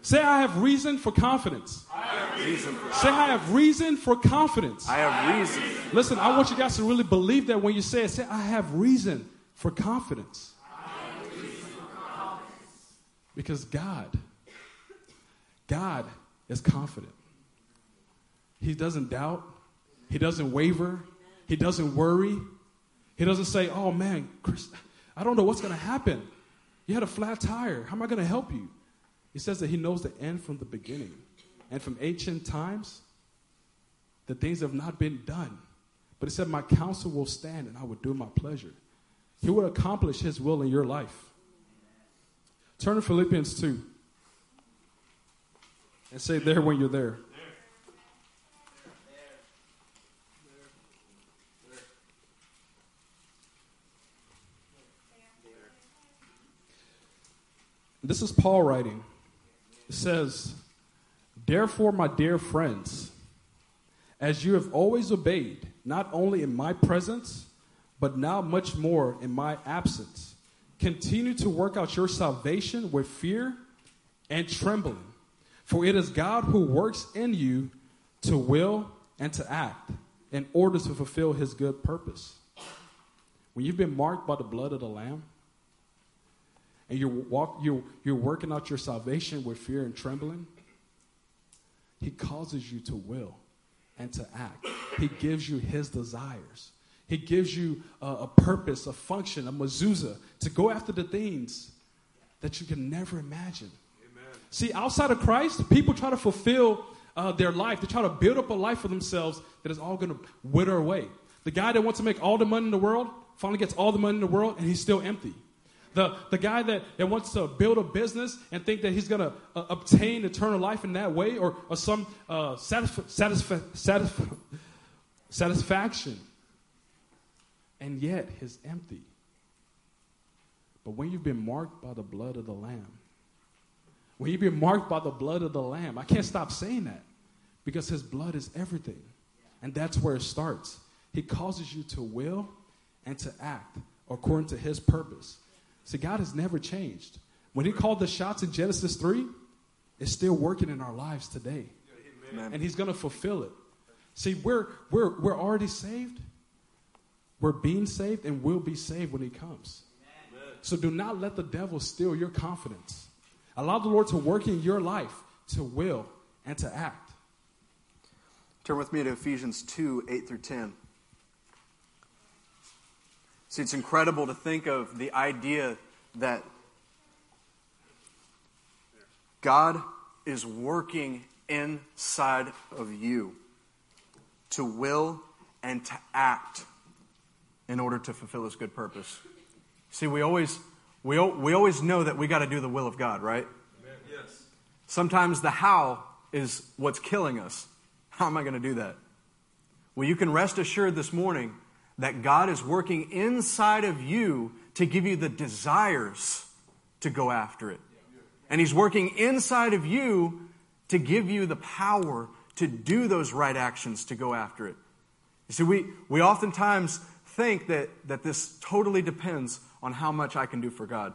Say, I have reason for confidence. I have reason for Say, I have reason for confidence. I have reason. Listen, I want you guys to really believe that when you say it. Say, I have reason for confidence. Because God, God is confident. He doesn't doubt. He doesn't waver. He doesn't worry. He doesn't say, oh man, Chris, I don't know what's going to happen. You had a flat tire. How am I going to help you? He says that he knows the end from the beginning. And from ancient times, the things have not been done. But he said, My counsel will stand and I will do my pleasure. He will accomplish his will in your life. Turn to Philippians 2 and say there when you're there. This is Paul writing. It says, Therefore, my dear friends, as you have always obeyed, not only in my presence, but now much more in my absence, continue to work out your salvation with fear and trembling. For it is God who works in you to will and to act in order to fulfill his good purpose. When you've been marked by the blood of the Lamb, and you're, walk, you're, you're working out your salvation with fear and trembling, He causes you to will and to act. He gives you His desires. He gives you a, a purpose, a function, a mezuzah to go after the things that you can never imagine. Amen. See, outside of Christ, people try to fulfill uh, their life. They try to build up a life for themselves that is all going to wither away. The guy that wants to make all the money in the world finally gets all the money in the world and he's still empty. The, the guy that, that wants to build a business and think that he's going to uh, obtain eternal life in that way or, or some uh, satisf- satisf- satisf- satisfaction. And yet, he's empty. But when you've been marked by the blood of the Lamb, when you've been marked by the blood of the Lamb, I can't stop saying that because his blood is everything. And that's where it starts. He causes you to will and to act according to his purpose. See, God has never changed. When He called the shots in Genesis 3, it's still working in our lives today. Amen. And He's going to fulfill it. See, we're, we're, we're already saved. We're being saved and we'll be saved when He comes. Amen. So do not let the devil steal your confidence. Allow the Lord to work in your life to will and to act. Turn with me to Ephesians 2 8 through 10. See, it's incredible to think of the idea that God is working inside of you to will and to act in order to fulfill his good purpose. See, we always we, we always know that we got to do the will of God, right? Yes. Sometimes the how is what's killing us. How am I going to do that? Well, you can rest assured this morning that God is working inside of you to give you the desires to go after it. And He's working inside of you to give you the power to do those right actions to go after it. You see, we, we oftentimes think that, that this totally depends on how much I can do for God.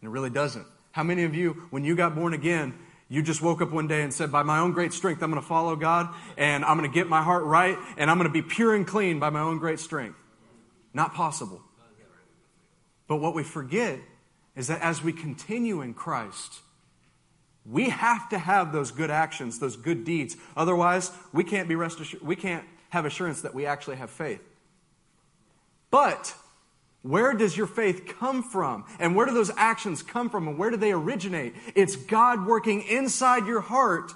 And it really doesn't. How many of you, when you got born again, you just woke up one day and said, By my own great strength, I'm going to follow God and I'm going to get my heart right and I'm going to be pure and clean by my own great strength. Not possible. But what we forget is that as we continue in Christ, we have to have those good actions, those good deeds. Otherwise, we can't be rest assured, we can't have assurance that we actually have faith. But where does your faith come from? And where do those actions come from? And where do they originate? It's God working inside your heart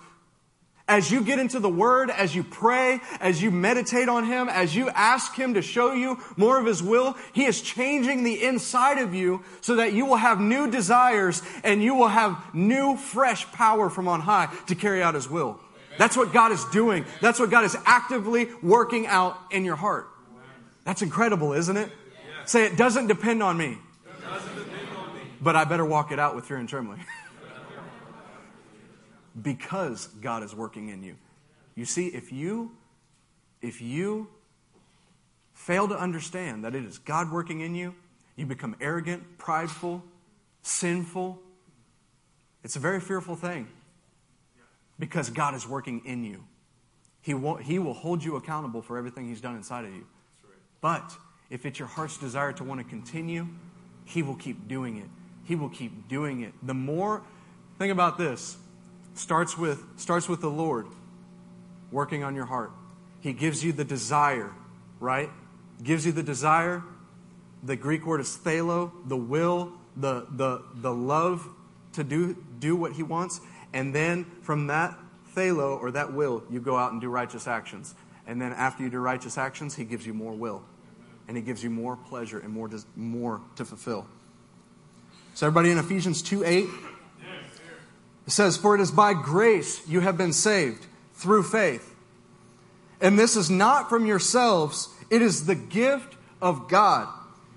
as you get into the Word, as you pray, as you meditate on Him, as you ask Him to show you more of His will, He is changing the inside of you so that you will have new desires and you will have new, fresh power from on high to carry out His will. That's what God is doing. That's what God is actively working out in your heart. That's incredible, isn't it? Say, it doesn't depend on me. but I better walk it out with fear and trembling. because God is working in you. You see, if you if you fail to understand that it is God working in you, you become arrogant, prideful, sinful. It's a very fearful thing because God is working in you. He will, he will hold you accountable for everything He's done inside of you. But if it's your heart's desire to want to continue, He will keep doing it. He will keep doing it. The more, think about this, starts with, starts with the Lord working on your heart. He gives you the desire, right? Gives you the desire. The Greek word is thelo, the will, the, the, the love to do, do what He wants. And then from that thelo or that will, you go out and do righteous actions. And then after you do righteous actions, he gives you more will. And it gives you more pleasure and more, more to fulfill. So, everybody in Ephesians 2 8, it says, For it is by grace you have been saved through faith. And this is not from yourselves, it is the gift of God.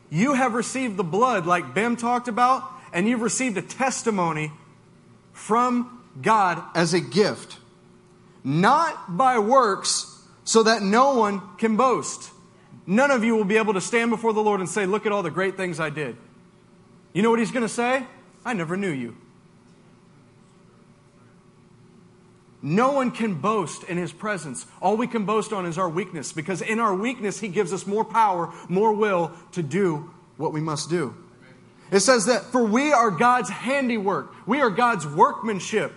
You have received the blood, like Bem talked about, and you've received a testimony from God as a gift not by works, so that no one can boast. None of you will be able to stand before the Lord and say, Look at all the great things I did. You know what he's going to say? I never knew you. No one can boast in his presence. All we can boast on is our weakness because in our weakness, he gives us more power, more will to do what we must do. It says that for we are God's handiwork, we are God's workmanship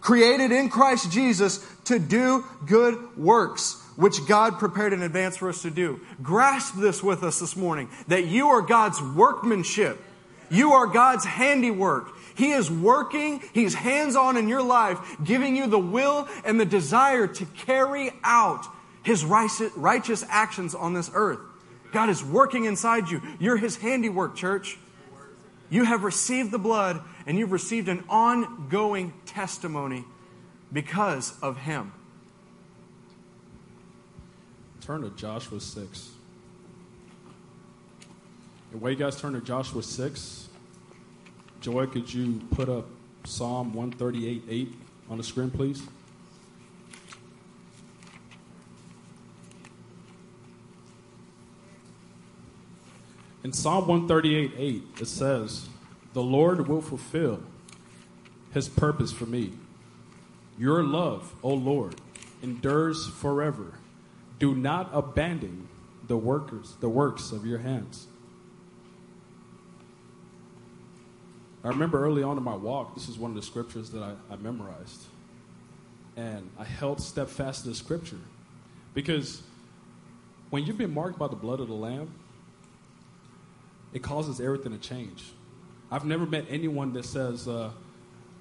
created in Christ Jesus to do good works, which God prepared in advance for us to do. Grasp this with us this morning that you are God's workmanship. You are God's handiwork. He is working, He's hands on in your life, giving you the will and the desire to carry out His righteous actions on this earth. God is working inside you. You're His handiwork, church. You have received the blood and you've received an ongoing testimony because of him. Turn to Joshua 6. And while you guys turn to Joshua 6, Joy, could you put up Psalm 138 8 on the screen, please? In Psalm 138 8, it says, The Lord will fulfill his purpose for me. Your love, O Lord, endures forever. Do not abandon the workers, the works of your hands. I remember early on in my walk, this is one of the scriptures that I, I memorized. And I held steadfast to the scripture. Because when you've been marked by the blood of the Lamb, it causes everything to change. I've never met anyone that says, uh,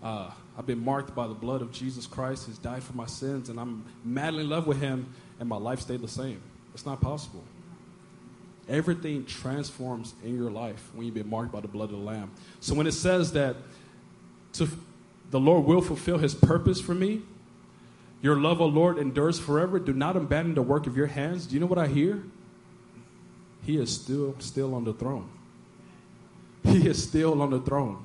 uh, I've been marked by the blood of Jesus Christ, has died for my sins, and I'm madly in love with Him, and my life stayed the same. It's not possible. Everything transforms in your life when you've been marked by the blood of the Lamb. So when it says that to, the Lord will fulfill His purpose for me, your love, O Lord, endures forever. Do not abandon the work of your hands. Do you know what I hear? He is still still on the throne. He is still on the throne.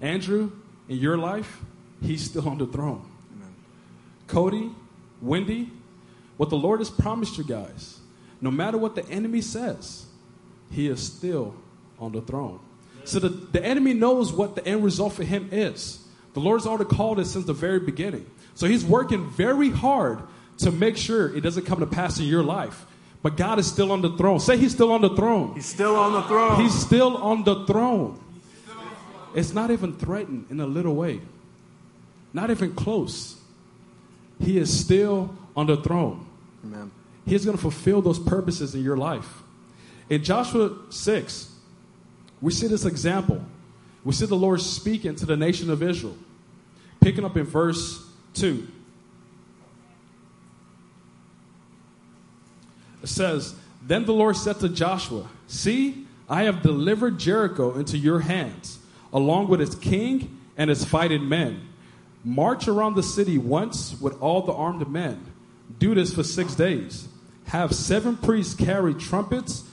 Andrew, in your life, He's still on the throne. Amen. Cody, Wendy, what the Lord has promised you guys, no matter what the enemy says, He is still on the throne. So the, the enemy knows what the end result for him is. The Lord's already called it since the very beginning. So He's working very hard to make sure it doesn't come to pass in your life. But God is still on the throne. Say He's still on the throne. He's still on the throne. He's still on the throne. It's not even threatened in a little way, not even close. He is still on the throne. Amen. He's going to fulfill those purposes in your life. In Joshua 6, we see this example. We see the Lord speaking to the nation of Israel. Picking up in verse 2. It says, Then the Lord said to Joshua, See, I have delivered Jericho into your hands along with its king and its fighting men. March around the city once with all the armed men. Do this for six days. Have seven priests carry trumpets.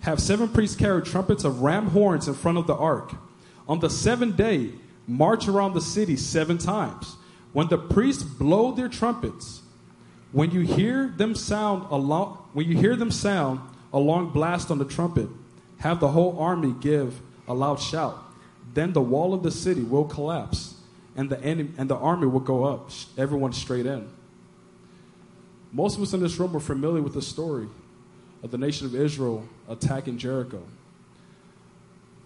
Have seven priests carry trumpets of ram horns in front of the ark. On the seventh day, march around the city seven times. When the priests blow their trumpets, when you hear them sound a long, when you hear them sound a long blast on the trumpet, have the whole army give a loud shout. Then the wall of the city will collapse, and the enemy, and the army will go up, everyone straight in. Most of us in this room are familiar with the story of the nation of Israel attacking Jericho.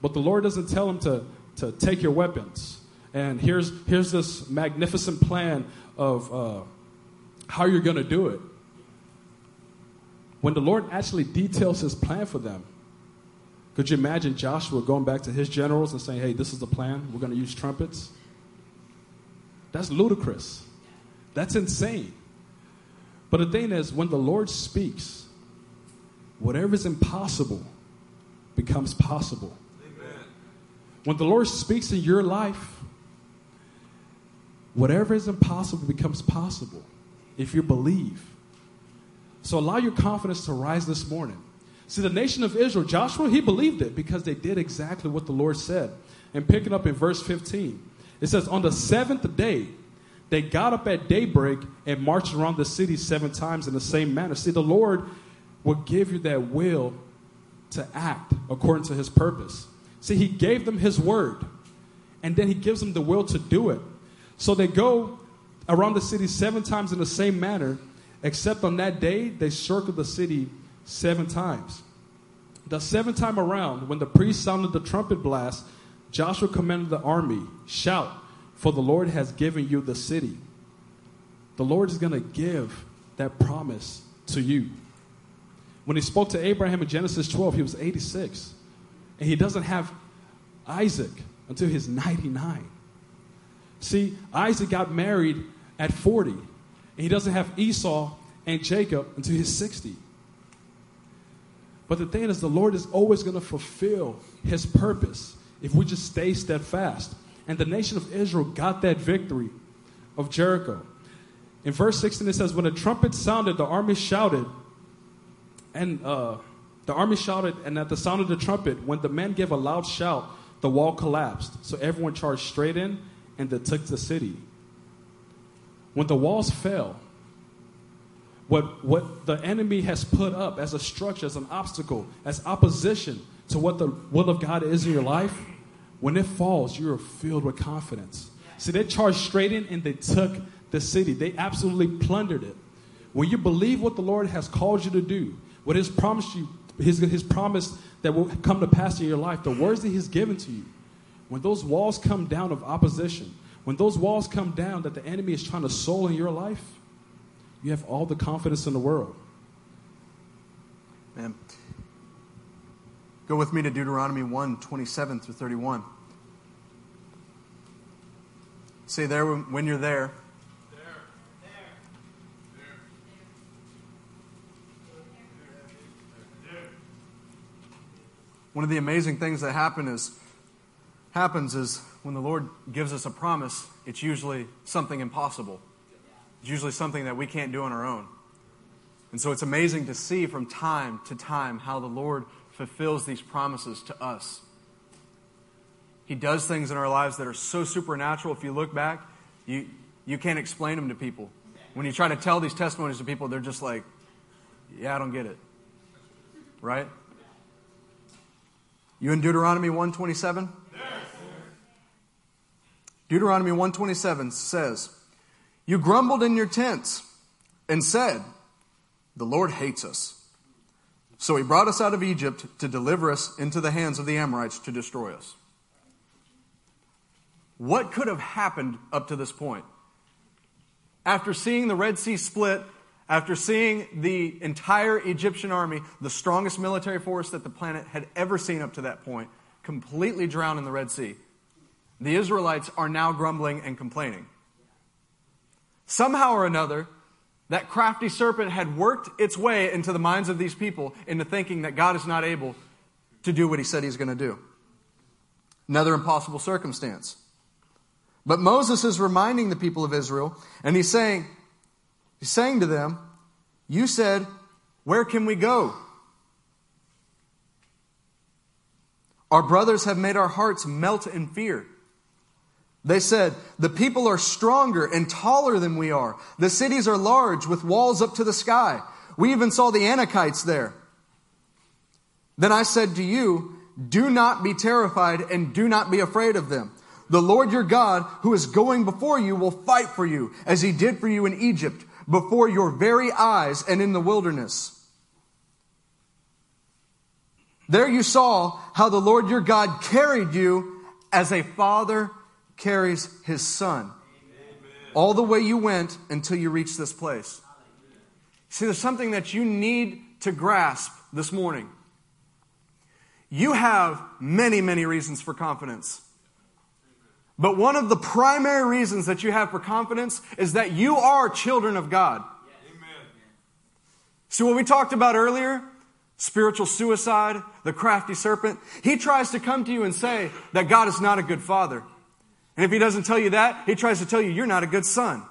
But the Lord doesn't tell them to, to take your weapons. And here's, here's this magnificent plan of uh, how you're going to do it. When the Lord actually details his plan for them, could you imagine Joshua going back to his generals and saying, hey, this is the plan? We're going to use trumpets? That's ludicrous. That's insane. But the thing is, when the Lord speaks, whatever is impossible becomes possible. Amen. When the Lord speaks in your life, whatever is impossible becomes possible if you believe. So allow your confidence to rise this morning. See, the nation of Israel, Joshua, he believed it because they did exactly what the Lord said. And picking up in verse 15, it says, On the seventh day, they got up at daybreak and marched around the city seven times in the same manner. See, the Lord will give you that will to act according to his purpose. See, he gave them his word, and then he gives them the will to do it. So they go around the city seven times in the same manner, except on that day, they circled the city seven times. The seventh time around, when the priest sounded the trumpet blast, Joshua commanded the army, Shout, for the Lord has given you the city. The Lord is going to give that promise to you. When he spoke to Abraham in Genesis 12, he was 86. And he doesn't have Isaac until he's 99. See, Isaac got married at 40. And he doesn't have Esau and Jacob until he's 60. But the thing is, the Lord is always going to fulfill his purpose if we just stay steadfast. And the nation of Israel got that victory of Jericho. In verse 16, it says, When the trumpet sounded, the army shouted, and uh, the army shouted, and at the sound of the trumpet, when the men gave a loud shout, the wall collapsed. So everyone charged straight in, and they took the city. When the walls fell, what, what the enemy has put up as a structure, as an obstacle, as opposition to what the will of God is in your life, when it falls, you're filled with confidence. See, they charged straight in and they took the city. They absolutely plundered it. When you believe what the Lord has called you to do, what His promised you, His, his promise that will come to pass in your life, the words that He's given to you, when those walls come down of opposition, when those walls come down that the enemy is trying to sow in your life, you have all the confidence in the world. Man. Go with me to Deuteronomy 1 27 through 31. Say there when you're there. One of the amazing things that happen is, happens is when the Lord gives us a promise, it's usually something impossible. It's usually something that we can't do on our own. And so it's amazing to see from time to time how the Lord fulfills these promises to us. He does things in our lives that are so supernatural. If you look back, you, you can't explain them to people. When you try to tell these testimonies to people, they're just like, yeah, I don't get it. Right? You in Deuteronomy 127? Deuteronomy 127 says, You grumbled in your tents and said, The Lord hates us. So he brought us out of Egypt to deliver us into the hands of the Amorites to destroy us. What could have happened up to this point? After seeing the Red Sea split, after seeing the entire Egyptian army, the strongest military force that the planet had ever seen up to that point, completely drown in the Red Sea, the Israelites are now grumbling and complaining. Somehow or another, that crafty serpent had worked its way into the minds of these people into thinking that God is not able to do what he said he's going to do. Another impossible circumstance. But Moses is reminding the people of Israel, and he's saying, he's saying to them, You said, Where can we go? Our brothers have made our hearts melt in fear. They said, The people are stronger and taller than we are. The cities are large with walls up to the sky. We even saw the Anakites there. Then I said to you, Do not be terrified and do not be afraid of them. The Lord your God, who is going before you, will fight for you, as he did for you in Egypt, before your very eyes and in the wilderness. There you saw how the Lord your God carried you as a father carries his son. All the way you went until you reached this place. See, there's something that you need to grasp this morning. You have many, many reasons for confidence. But one of the primary reasons that you have for confidence is that you are children of God. Amen. See what we talked about earlier? spiritual suicide, the crafty serpent. He tries to come to you and say that God is not a good father. And if he doesn't tell you that, he tries to tell you you're not a good son.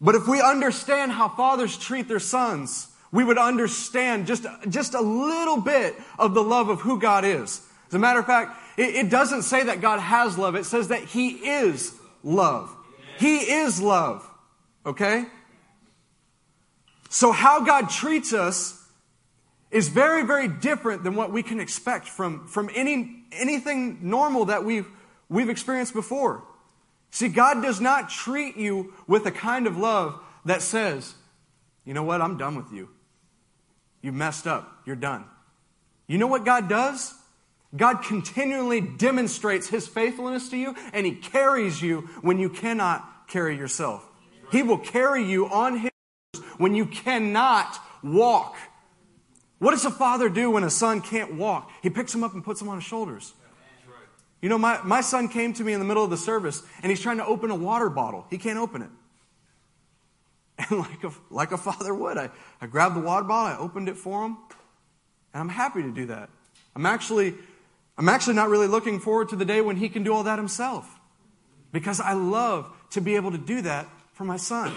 But if we understand how fathers treat their sons, we would understand just, just a little bit of the love of who God is. As a matter of fact, it, it doesn't say that God has love, it says that He is love. He is love. Okay? So, how God treats us is very, very different than what we can expect from, from any, anything normal that we've, we've experienced before. See, God does not treat you with a kind of love that says, you know what, I'm done with you. You've messed up. You're done. You know what God does? God continually demonstrates his faithfulness to you and he carries you when you cannot carry yourself. He will carry you on his when you cannot walk. What does a father do when a son can't walk? He picks him up and puts him on his shoulders. You know, my, my son came to me in the middle of the service and he's trying to open a water bottle. He can't open it. And like a, like a father would, I, I grabbed the water bottle, I opened it for him, and I'm happy to do that. I'm actually, I'm actually not really looking forward to the day when he can do all that himself because I love to be able to do that for my son.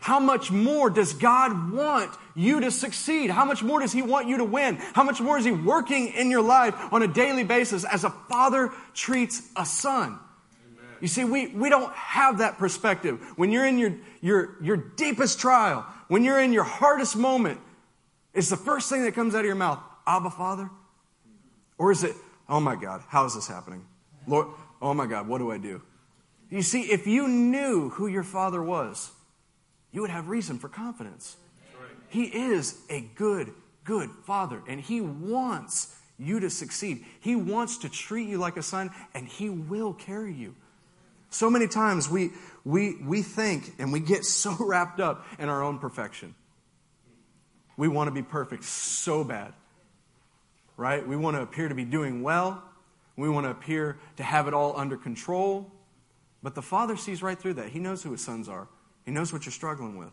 How much more does God want you to succeed? How much more does He want you to win? How much more is He working in your life on a daily basis as a father treats a son? Amen. You see, we, we don't have that perspective. When you're in your, your, your deepest trial, when you're in your hardest moment, is the first thing that comes out of your mouth, Abba, Father? Or is it, oh my God, how is this happening? Lord, oh my God, what do I do? You see, if you knew who your father was, you would have reason for confidence. He is a good, good father, and he wants you to succeed. He wants to treat you like a son, and he will carry you. So many times we, we, we think and we get so wrapped up in our own perfection. We want to be perfect so bad, right? We want to appear to be doing well. We want to appear to have it all under control. But the Father sees right through that. He knows who his sons are. He knows what you're struggling with.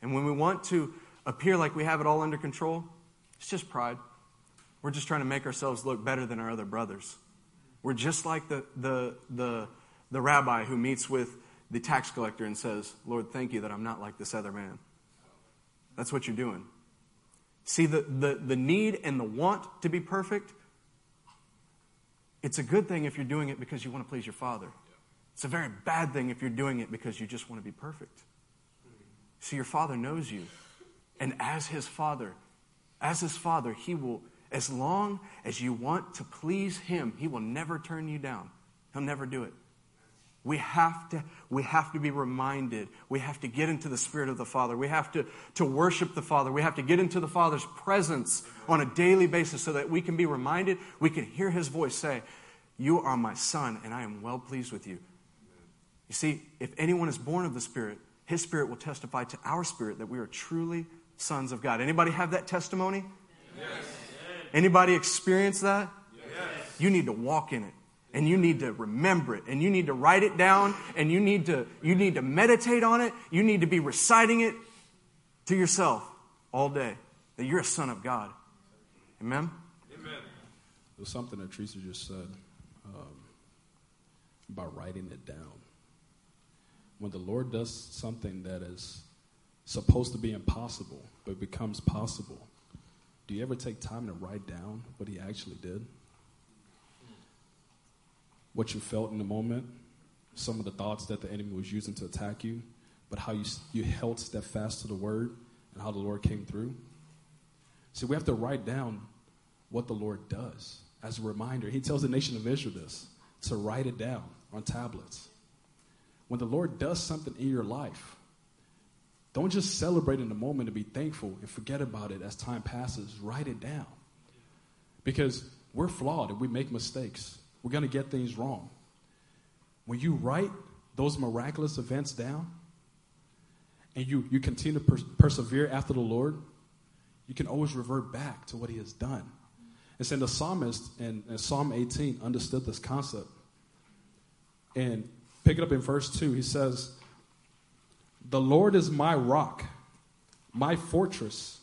And when we want to appear like we have it all under control, it's just pride. We're just trying to make ourselves look better than our other brothers. We're just like the, the, the, the rabbi who meets with the tax collector and says, Lord, thank you that I'm not like this other man. That's what you're doing. See, the, the, the need and the want to be perfect, it's a good thing if you're doing it because you want to please your father. It's a very bad thing if you're doing it because you just want to be perfect. See, your father knows you. And as his father, as his father, he will, as long as you want to please him, he will never turn you down. He'll never do it. We have to, we have to be reminded. We have to get into the spirit of the Father. We have to, to worship the Father. We have to get into the Father's presence on a daily basis so that we can be reminded, we can hear his voice say, You are my son, and I am well pleased with you. You see, if anyone is born of the Spirit, his Spirit will testify to our spirit that we are truly sons of God. Anybody have that testimony? Yes. Anybody experience that? Yes. You need to walk in it and you need to remember it and you need to write it down and you need to you need to meditate on it you need to be reciting it to yourself all day that you're a son of god amen amen there's something that teresa just said um, about writing it down when the Lord does something that is supposed to be impossible but becomes possible, do you ever take time to write down what he actually did? What you felt in the moment, some of the thoughts that the enemy was using to attack you, but how you, you held steadfast to the word and how the Lord came through? See, we have to write down what the Lord does as a reminder. He tells the nation of Israel this to write it down on tablets. When the Lord does something in your life, don't just celebrate in the moment and be thankful and forget about it as time passes. Write it down. Because we're flawed and we make mistakes. We're going to get things wrong. When you write those miraculous events down and you, you continue to per- persevere after the Lord, you can always revert back to what He has done. And so the psalmist in, in Psalm 18 understood this concept. And pick it up in verse 2. He says, The Lord is my rock, my fortress,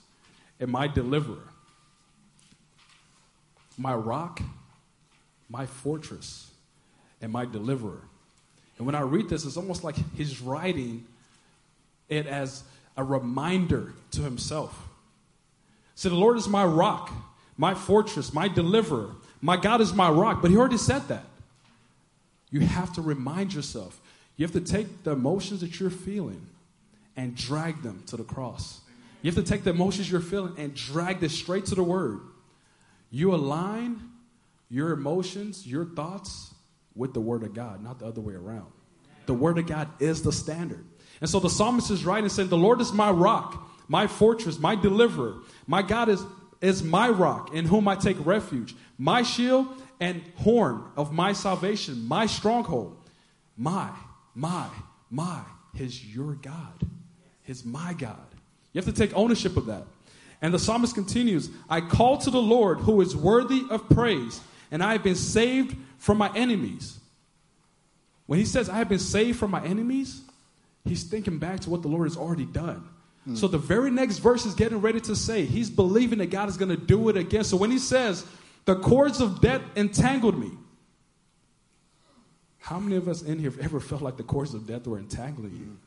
and my deliverer. My rock, my fortress, and my deliverer. And when I read this, it's almost like he's writing it as a reminder to himself. So the Lord is my rock, my fortress, my deliverer. My God is my rock. But he already said that. You have to remind yourself. You have to take the emotions that you're feeling and drag them to the cross. You have to take the emotions you're feeling and drag this straight to the word. You align your emotions, your thoughts with the word of God, not the other way around. The word of God is the standard. And so the psalmist is writing and saying, The Lord is my rock, my fortress, my deliverer. My God is, is my rock in whom I take refuge, my shield and horn of my salvation, my stronghold. My, my, my, His your God. His my God. You have to take ownership of that. And the psalmist continues I call to the Lord who is worthy of praise, and I have been saved from my enemies. When he says, I have been saved from my enemies, he's thinking back to what the Lord has already done. Mm. So the very next verse is getting ready to say, he's believing that God is going to do it again. So when he says, the cords of death entangled me, how many of us in here have ever felt like the cords of death were entangling you?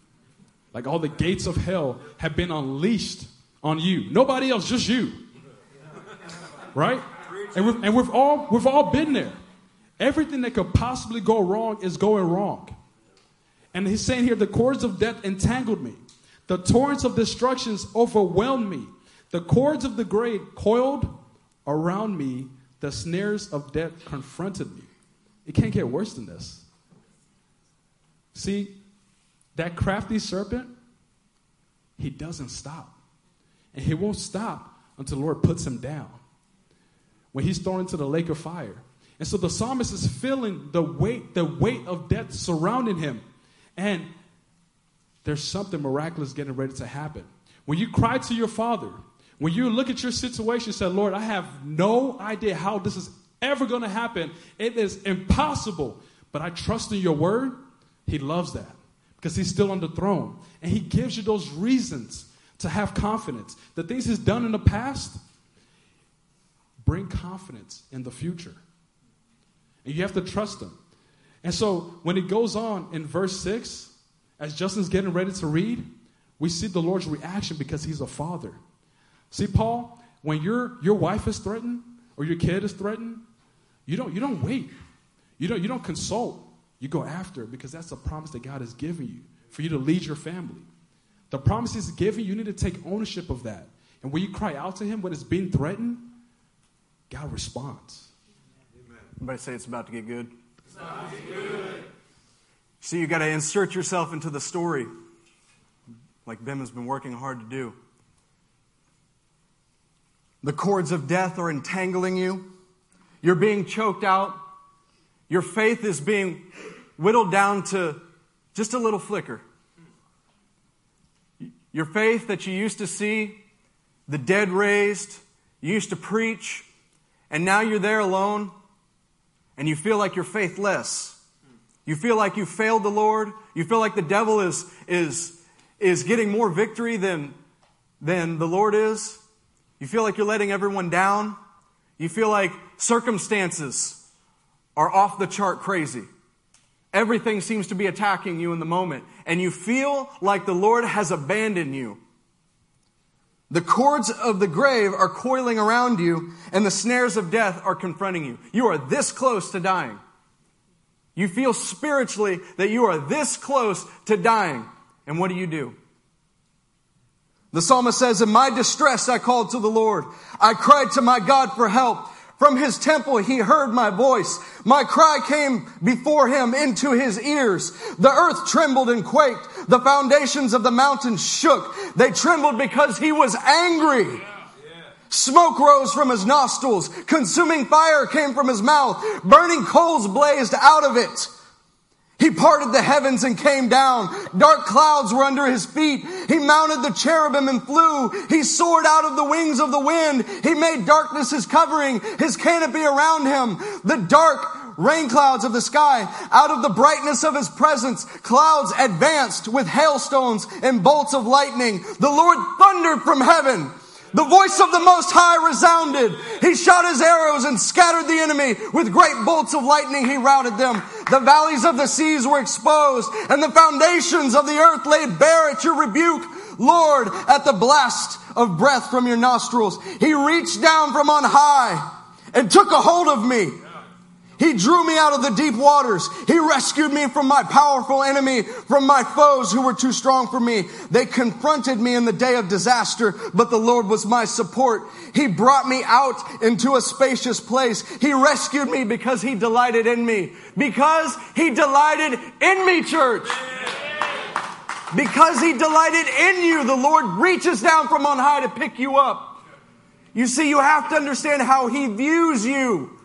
Like all the gates of hell have been unleashed on you. Nobody else, just you. Right? And we've, and we've all we've all been there. Everything that could possibly go wrong is going wrong. And he's saying here, the cords of death entangled me. The torrents of destructions overwhelmed me. The cords of the grave coiled around me. The snares of death confronted me. It can't get worse than this. See, that crafty serpent, he doesn't stop. And he won't stop until the Lord puts him down. When he's thrown into the lake of fire. And so the psalmist is feeling the weight, the weight of death surrounding him. And there's something miraculous getting ready to happen. When you cry to your father, when you look at your situation say, Lord, I have no idea how this is ever going to happen. It is impossible. But I trust in your word. He loves that because he's still on the throne. And he gives you those reasons to have confidence. The things he's done in the past bring confidence in the future. And you have to trust him. And so when it goes on in verse 6, as Justin's getting ready to read, we see the Lord's reaction because he's a father. See, Paul, when your, your wife is threatened or your kid is threatened, you don't, you don't wait. You don't, you don't consult. You go after because that's a promise that God has given you for you to lead your family. The promise He's given you, need to take ownership of that. And when you cry out to Him when it's being threatened, God responds. Everybody say it's about to get good. About to get good. See, you got to insert yourself into the story, like Ben has been working hard to do. The cords of death are entangling you. You're being choked out. Your faith is being whittled down to just a little flicker. Your faith that you used to see, the dead raised, you used to preach, and now you're there alone, and you feel like you're faithless. You feel like you failed the Lord. You feel like the devil is, is, is getting more victory than, than the Lord is. You feel like you're letting everyone down. You feel like circumstances are off the chart crazy. Everything seems to be attacking you in the moment, and you feel like the Lord has abandoned you. The cords of the grave are coiling around you, and the snares of death are confronting you. You are this close to dying. You feel spiritually that you are this close to dying. And what do you do? The psalmist says, In my distress I called to the Lord. I cried to my God for help. From his temple he heard my voice. My cry came before him into his ears. The earth trembled and quaked. The foundations of the mountains shook. They trembled because he was angry. Smoke rose from his nostrils. Consuming fire came from his mouth. Burning coals blazed out of it. He parted the heavens and came down. Dark clouds were under his feet. He mounted the cherubim and flew. He soared out of the wings of the wind. He made darkness his covering, his canopy around him. The dark rain clouds of the sky. Out of the brightness of his presence, clouds advanced with hailstones and bolts of lightning. The Lord thundered from heaven. The voice of the Most High resounded. He shot his arrows and scattered the enemy. With great bolts of lightning, he routed them. The valleys of the seas were exposed, and the foundations of the earth laid bare at your rebuke. Lord, at the blast of breath from your nostrils, he reached down from on high and took a hold of me. He drew me out of the deep waters. He rescued me from my powerful enemy, from my foes who were too strong for me. They confronted me in the day of disaster, but the Lord was my support. He brought me out into a spacious place. He rescued me because he delighted in me. Because he delighted in me, church. Because he delighted in you, the Lord reaches down from on high to pick you up. You see, you have to understand how he views you.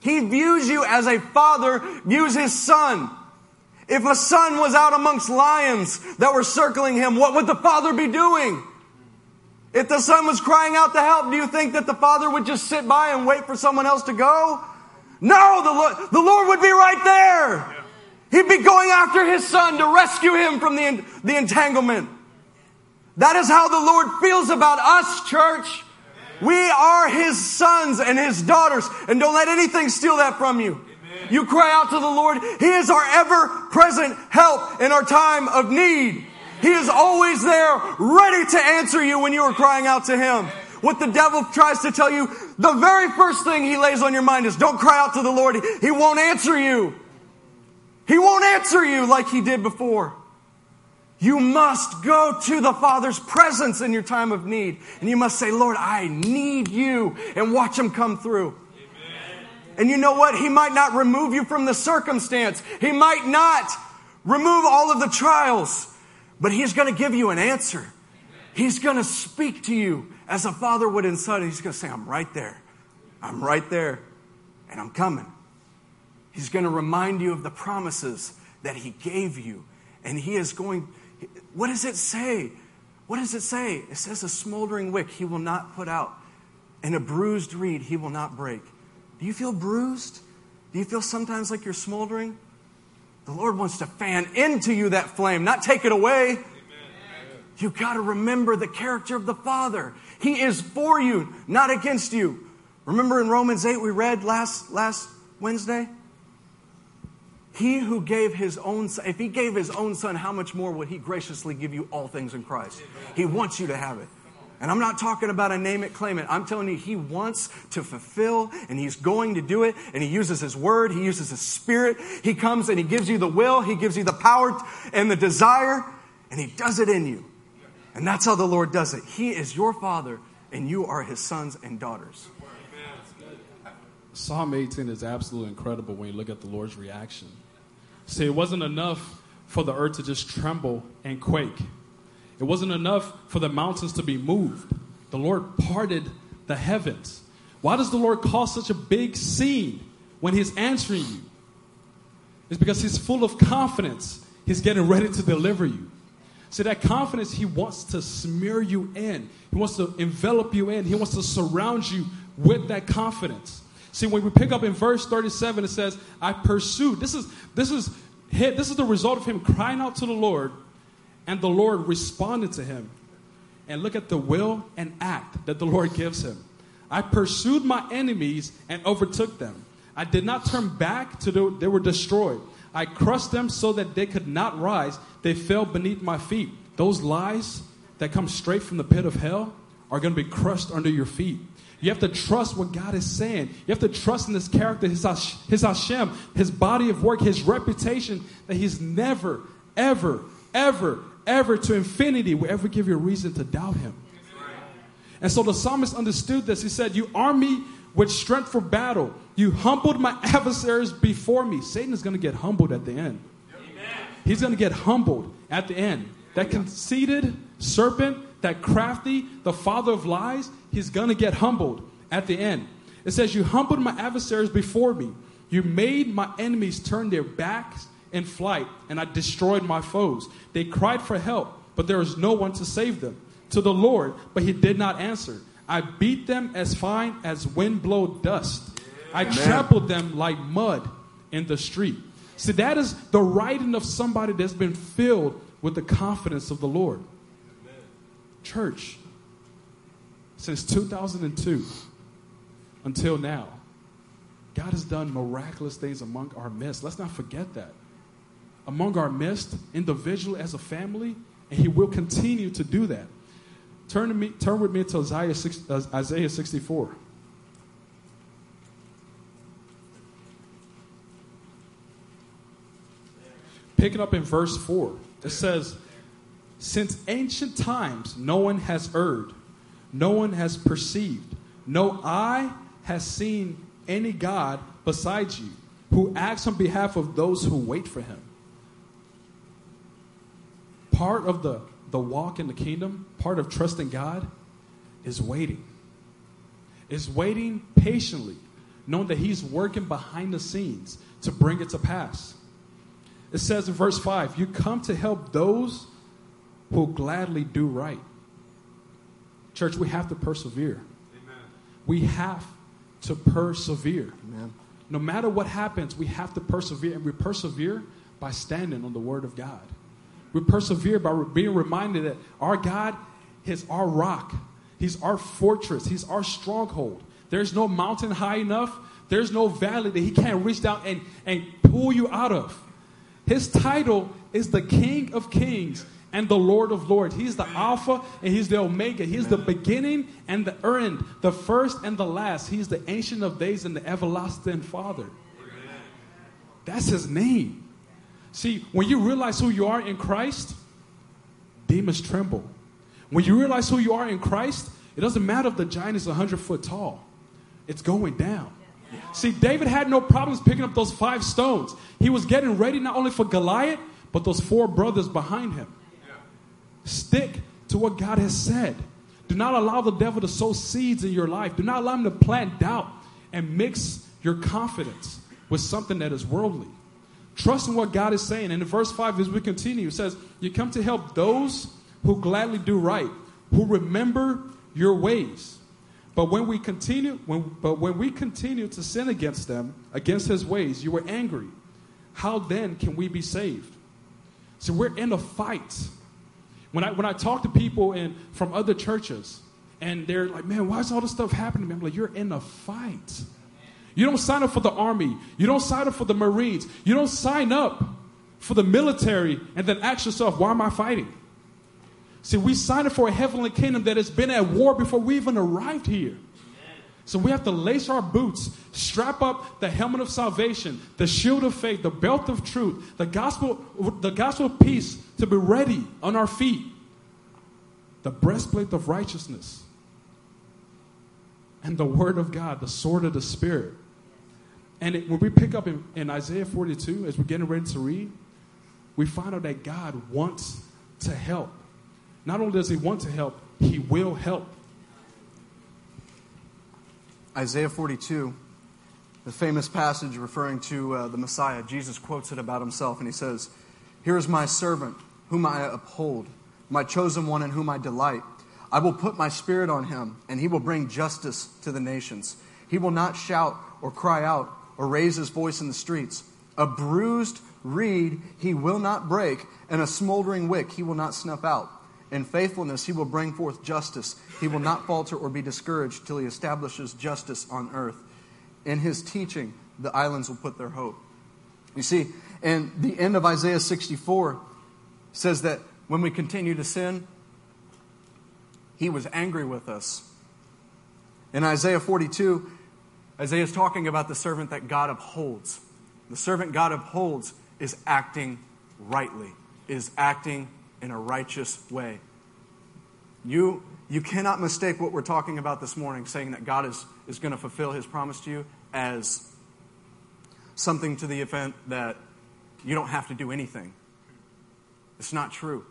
He views you as a father views his son. If a son was out amongst lions that were circling him, what would the father be doing? If the son was crying out to help, do you think that the father would just sit by and wait for someone else to go? No, the Lord, the Lord would be right there. He'd be going after his son to rescue him from the, the entanglement. That is how the Lord feels about us, church. We are his sons and his daughters, and don't let anything steal that from you. Amen. You cry out to the Lord. He is our ever present help in our time of need. He is always there, ready to answer you when you are crying out to him. What the devil tries to tell you, the very first thing he lays on your mind is don't cry out to the Lord. He won't answer you. He won't answer you like he did before. You must go to the Father's presence in your time of need. And you must say, Lord, I need you. And watch Him come through. Amen. And you know what? He might not remove you from the circumstance. He might not remove all of the trials. But He's going to give you an answer. He's going to speak to you as a father would in son. He's going to say, I'm right there. I'm right there. And I'm coming. He's going to remind you of the promises that He gave you. And He is going what does it say? What does it say? It says, A smoldering wick he will not put out, and a bruised reed he will not break. Do you feel bruised? Do you feel sometimes like you're smoldering? The Lord wants to fan into you that flame, not take it away. You've got to remember the character of the Father. He is for you, not against you. Remember in Romans 8 we read last, last Wednesday? He who gave his own son, if he gave his own son, how much more would he graciously give you all things in Christ? He wants you to have it. And I'm not talking about a name it, claim it. I'm telling you, he wants to fulfill and he's going to do it. And he uses his word, he uses his spirit. He comes and he gives you the will, he gives you the power and the desire, and he does it in you. And that's how the Lord does it. He is your father, and you are his sons and daughters. Psalm 18 is absolutely incredible when you look at the Lord's reaction. See, it wasn't enough for the earth to just tremble and quake. It wasn't enough for the mountains to be moved. The Lord parted the heavens. Why does the Lord cause such a big scene when He's answering you? It's because He's full of confidence. He's getting ready to deliver you. See, that confidence, He wants to smear you in. He wants to envelop you in. He wants to surround you with that confidence. See, when we pick up in verse 37, it says, I pursued. This is this is this is the result of him crying out to the Lord, and the Lord responded to him. And look at the will and act that the Lord gives him. I pursued my enemies and overtook them. I did not turn back to the, they were destroyed. I crushed them so that they could not rise. They fell beneath my feet. Those lies that come straight from the pit of hell are going to be crushed under your feet. You have to trust what God is saying. You have to trust in His character, His, his Hashem, His body of work, His reputation, that He's never, ever, ever, ever to infinity will ever give you a reason to doubt Him. And so the psalmist understood this. He said, You arm me with strength for battle. You humbled my adversaries before me. Satan is going to get humbled at the end. He's going to get humbled at the end. That conceited serpent, that crafty, the father of lies, he's going to get humbled at the end. It says, You humbled my adversaries before me. You made my enemies turn their backs in flight, and I destroyed my foes. They cried for help, but there was no one to save them. To the Lord, but he did not answer. I beat them as fine as wind blow dust. I Amen. trampled them like mud in the street. See, that is the writing of somebody that's been filled with the confidence of the Lord. Amen. Church, since 2002 until now, God has done miraculous things among our midst. Let's not forget that. Among our midst, individually as a family, and He will continue to do that. Turn, to me, turn with me to Isaiah, 6, uh, Isaiah 64. Picking up in verse 4, it says, Since ancient times no one has heard, no one has perceived, no eye has seen any God besides you who acts on behalf of those who wait for him. Part of the the walk in the kingdom, part of trusting God, is waiting. Is waiting patiently, knowing that He's working behind the scenes to bring it to pass. It says in verse 5 You come to help those who gladly do right. Church, we have to persevere. Amen. We have to persevere. Amen. No matter what happens, we have to persevere, and we persevere by standing on the Word of God. We persevere by being reminded that our God is our rock. He's our fortress. He's our stronghold. There's no mountain high enough. There's no valley that he can't reach down and, and pull you out of. His title is the King of Kings and the Lord of Lords. He's the Alpha and He's the Omega. He's the beginning and the end, the first and the last. He's the Ancient of Days and the Everlasting Father. That's His name. See, when you realize who you are in Christ, demons tremble. When you realize who you are in Christ, it doesn't matter if the giant is 100 foot tall, it's going down. See, David had no problems picking up those five stones. He was getting ready not only for Goliath, but those four brothers behind him. Stick to what God has said. Do not allow the devil to sow seeds in your life. Do not allow him to plant doubt and mix your confidence with something that is worldly. Trust in what God is saying. And in verse 5, as we continue, it says, You come to help those who gladly do right, who remember your ways. But when we continue, when, but when we continue to sin against them, against his ways, you were angry. How then can we be saved? So we're in a fight. When I when I talk to people in from other churches, and they're like, man, why is all this stuff happening to me? I'm like, you're in a fight. You don't sign up for the army. You don't sign up for the Marines. You don't sign up for the military and then ask yourself, why am I fighting? See, we signed up for a heavenly kingdom that has been at war before we even arrived here. So we have to lace our boots, strap up the helmet of salvation, the shield of faith, the belt of truth, the gospel, the gospel of peace to be ready on our feet, the breastplate of righteousness, and the word of God, the sword of the Spirit. And it, when we pick up in, in Isaiah 42, as we're getting ready to read, we find out that God wants to help. Not only does He want to help, He will help. Isaiah 42, the famous passage referring to uh, the Messiah, Jesus quotes it about himself and he says, Here is my servant, whom I uphold, my chosen one in whom I delight. I will put my spirit on him, and he will bring justice to the nations. He will not shout or cry out or raise his voice in the streets. A bruised reed he will not break, and a smoldering wick he will not snuff out. In faithfulness he will bring forth justice. He will not falter or be discouraged till he establishes justice on earth. In his teaching, the islands will put their hope. You see, and the end of Isaiah 64 says that when we continue to sin, He was angry with us. In Isaiah 42, Isaiah is talking about the servant that God upholds. The servant God upholds is acting rightly, is acting in a righteous way. You, you cannot mistake what we're talking about this morning, saying that God is, is going to fulfill his promise to you, as something to the effect that you don't have to do anything. It's not true.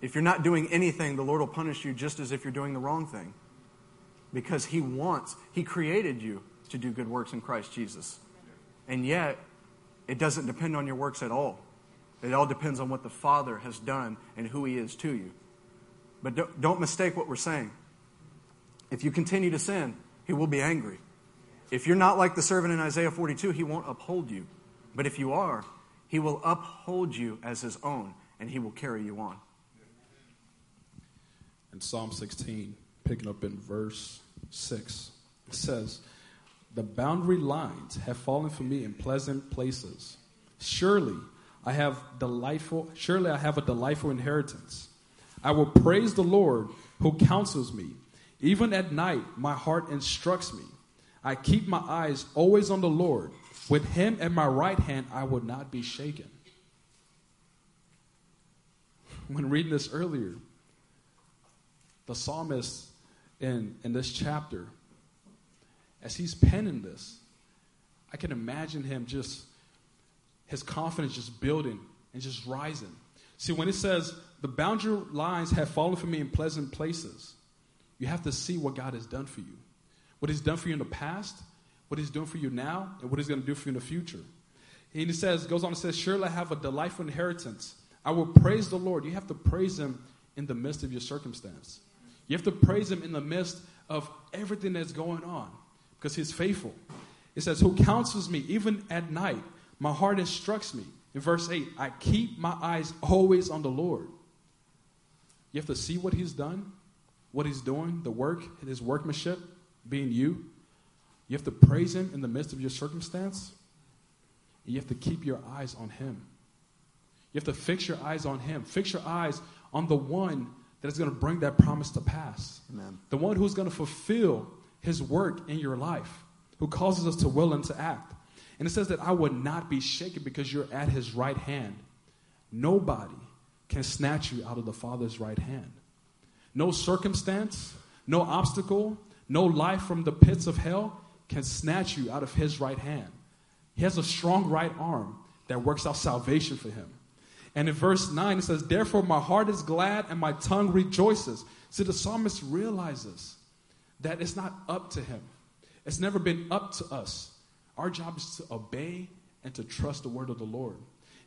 If you're not doing anything, the Lord will punish you just as if you're doing the wrong thing. Because He wants, He created you to do good works in Christ Jesus. And yet, it doesn't depend on your works at all. It all depends on what the Father has done and who He is to you. But don't, don't mistake what we're saying. If you continue to sin, He will be angry. If you're not like the servant in Isaiah 42, He won't uphold you. But if you are, He will uphold you as His own, and He will carry you on. In Psalm 16, picking up in verse 6, it says, The boundary lines have fallen for me in pleasant places. Surely I have delightful, surely I have a delightful inheritance. I will praise the Lord who counsels me. Even at night, my heart instructs me. I keep my eyes always on the Lord. With him at my right hand, I will not be shaken. When reading this earlier, the psalmist in, in this chapter, as he's penning this, I can imagine him just, his confidence just building and just rising. See, when it says, the boundary lines have fallen for me in pleasant places, you have to see what God has done for you. What He's done for you in the past, what He's doing for you now, and what He's going to do for you in the future. And He says, goes on and says, Surely I have a delightful inheritance. I will praise the Lord. You have to praise Him in the midst of your circumstance. You have to praise Him in the midst of everything that's going on because He's faithful. It says, Who counsels me even at night? My heart instructs me. In verse 8, I keep my eyes always on the Lord. You have to see what He's done, what He's doing, the work, His workmanship, being you. You have to praise Him in the midst of your circumstance. you have to keep your eyes on Him. You have to fix your eyes on Him. Fix your eyes on the one that is going to bring that promise to pass. Amen. The one who's going to fulfill His work in your life, who causes us to will and to act. And it says that I would not be shaken because you're at His right hand. Nobody can snatch you out of the Father's right hand. No circumstance, no obstacle, no life from the pits of hell can snatch you out of his right hand. He has a strong right arm that works out salvation for him. And in verse 9, it says, Therefore my heart is glad and my tongue rejoices. See, the psalmist realizes that it's not up to him, it's never been up to us. Our job is to obey and to trust the word of the Lord.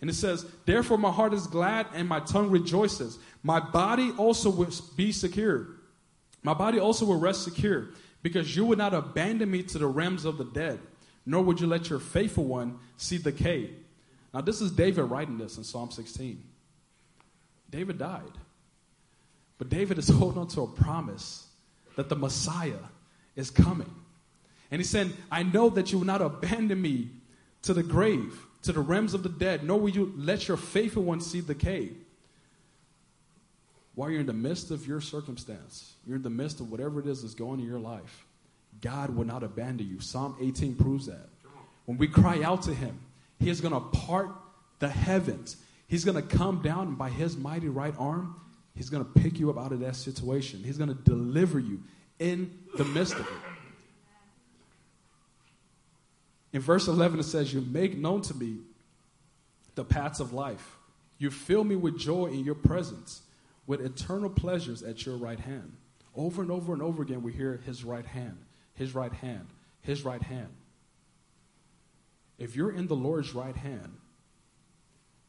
And it says, Therefore my heart is glad and my tongue rejoices. My body also will be secure. My body also will rest secure, because you would not abandon me to the realms of the dead, nor would you let your faithful one see decay. Now, this is David writing this in Psalm 16. David died. But David is holding on to a promise that the Messiah is coming. And he said, I know that you will not abandon me to the grave, to the realms of the dead, nor will you let your faithful one see decay while you're in the midst of your circumstance, you're in the midst of whatever it is that's going in your life, God will not abandon you. Psalm 18 proves that. When we cry out to Him, He is going to part the heavens. He's going to come down and by His mighty right arm, He's going to pick you up out of that situation. He's going to deliver you in the midst of it. In verse 11, it says, You make known to me the paths of life. You fill me with joy in your presence with eternal pleasures at your right hand. Over and over and over again, we hear his right hand, his right hand, his right hand. If you're in the Lord's right hand,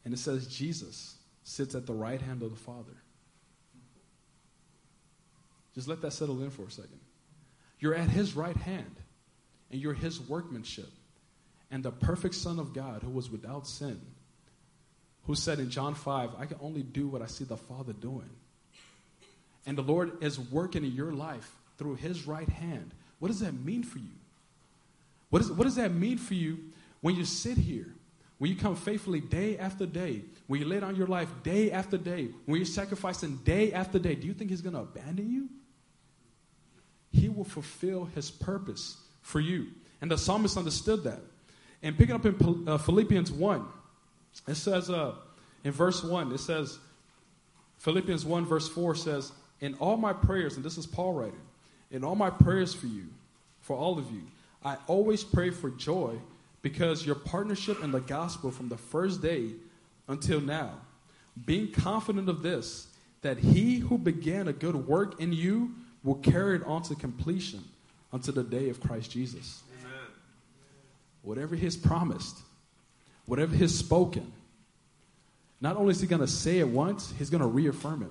and it says Jesus sits at the right hand of the Father, just let that settle in for a second. You're at his right hand, and you're his workmanship, and the perfect Son of God who was without sin who said in John 5, I can only do what I see the Father doing. And the Lord is working in your life through his right hand. What does that mean for you? What, is, what does that mean for you when you sit here when you come faithfully day after day, when you lay down your life day after day, when you're sacrificing day after day, do you think He's going to abandon you? He will fulfill His purpose for you. And the psalmist understood that. And picking up in uh, Philippians 1, it says, uh, in verse 1, it says, Philippians 1, verse 4 says, In all my prayers, and this is Paul writing, in all my prayers for you, for all of you, I always pray for joy because your partnership in the gospel from the first day until now, being confident of this, that he who began a good work in you will carry it on to completion until the day of Christ Jesus. Amen. Whatever he's promised, whatever he's spoken, not only is he going to say it once, he's going to reaffirm it.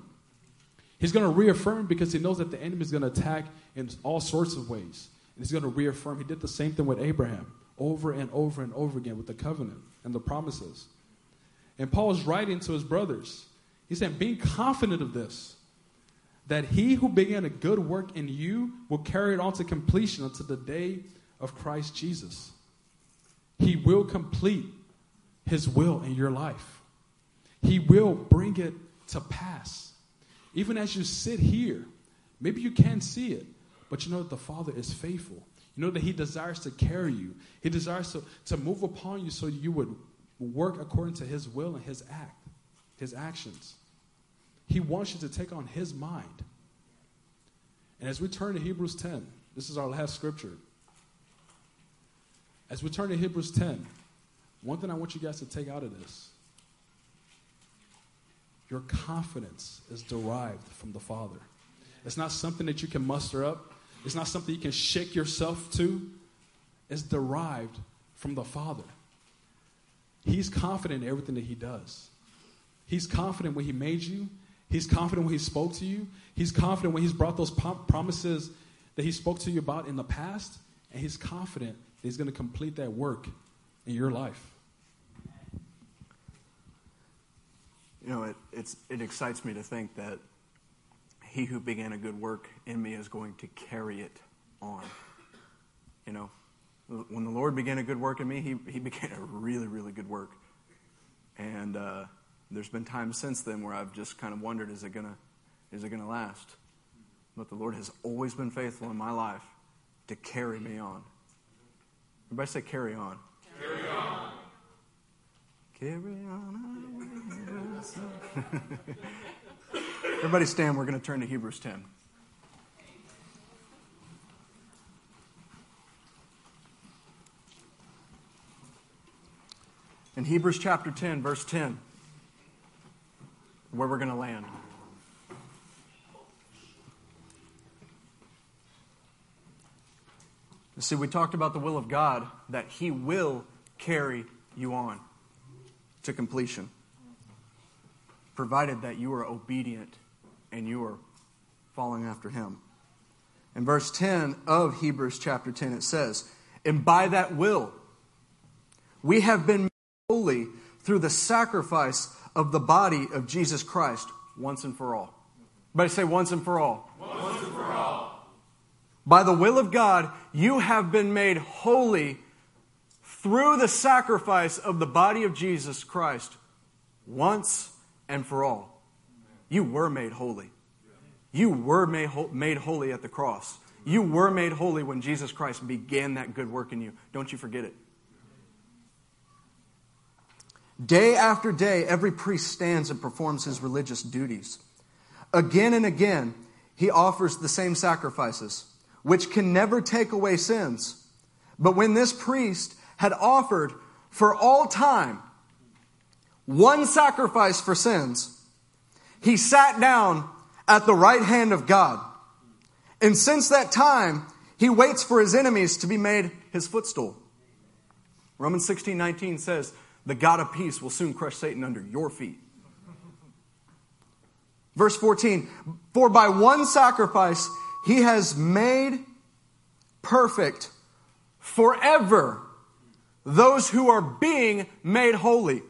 He's going to reaffirm it because he knows that the enemy is going to attack in all sorts of ways. And he's going to reaffirm. He did the same thing with Abraham over and over and over again with the covenant and the promises. And Paul is writing to his brothers. He said, Being confident of this, that he who began a good work in you will carry it on to completion until the day of Christ Jesus. He will complete his will in your life, he will bring it to pass. Even as you sit here, maybe you can't see it, but you know that the Father is faithful. You know that He desires to carry you. He desires to, to move upon you so you would work according to His will and His act, His actions. He wants you to take on His mind. And as we turn to Hebrews 10, this is our last scripture. As we turn to Hebrews 10, one thing I want you guys to take out of this your confidence is derived from the Father. It's not something that you can muster up. It's not something you can shake yourself to. It's derived from the Father. He's confident in everything that He does. He's confident when He made you. He's confident when He spoke to you. He's confident when He's brought those promises that He spoke to you about in the past. And He's confident that He's going to complete that work in your life. You know, it, it excites me to think that he who began a good work in me is going to carry it on. You know, when the Lord began a good work in me, he, he began a really, really good work. And uh, there's been times since then where I've just kind of wondered, is it gonna, is it gonna last? But the Lord has always been faithful in my life to carry me on. Everybody say, carry on. Carry on. Carry on. Everybody stand. We're going to turn to Hebrews 10. In Hebrews chapter 10, verse 10, where we're going to land. See, we talked about the will of God, that He will carry you on to completion, provided that you are obedient and you are following after him. In verse 10 of Hebrews chapter 10, it says, And by that will, we have been made holy through the sacrifice of the body of Jesus Christ once and for all. Everybody say, once and for all. Once and for all. By the will of God, you have been made holy through the sacrifice of the body of Jesus Christ once and for all. You were made holy. You were made, made holy at the cross. You were made holy when Jesus Christ began that good work in you. Don't you forget it. Day after day, every priest stands and performs his religious duties. Again and again, he offers the same sacrifices, which can never take away sins. But when this priest had offered for all time one sacrifice for sins, he sat down at the right hand of God. And since that time, he waits for his enemies to be made his footstool. Romans 16 19 says, The God of peace will soon crush Satan under your feet. Verse 14, For by one sacrifice he has made perfect forever those who are being made holy.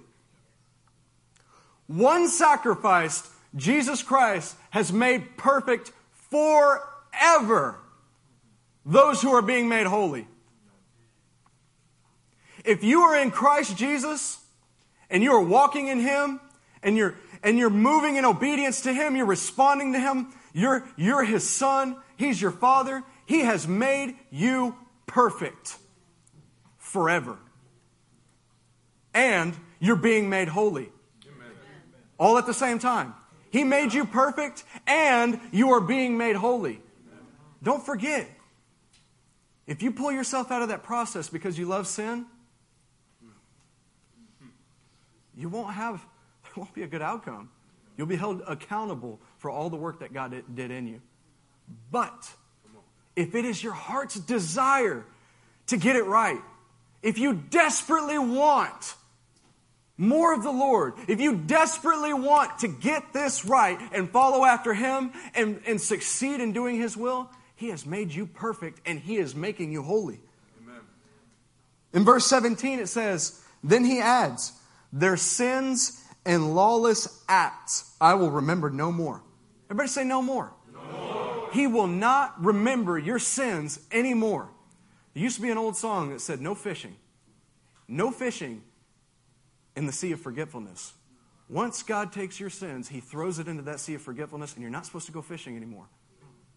One sacrifice Jesus Christ has made perfect forever those who are being made holy. If you are in Christ Jesus, and you are walking in Him and you're, and you're moving in obedience to Him, you're responding to Him, you're, you're His Son, He's your Father, He has made you perfect forever. And you're being made holy. All at the same time. He made you perfect and you are being made holy. Don't forget, if you pull yourself out of that process because you love sin, you won't have, there won't be a good outcome. You'll be held accountable for all the work that God did in you. But if it is your heart's desire to get it right, if you desperately want more of the Lord, if you desperately want to get this right and follow after Him and, and succeed in doing His will, He has made you perfect and He is making you holy. Amen. In verse 17, it says, Then He adds, Their sins and lawless acts I will remember no more. Everybody say, No more. No more. He will not remember your sins anymore. There used to be an old song that said, No fishing. No fishing in the sea of forgetfulness. Once God takes your sins, He throws it into that sea of forgetfulness, and you're not supposed to go fishing anymore.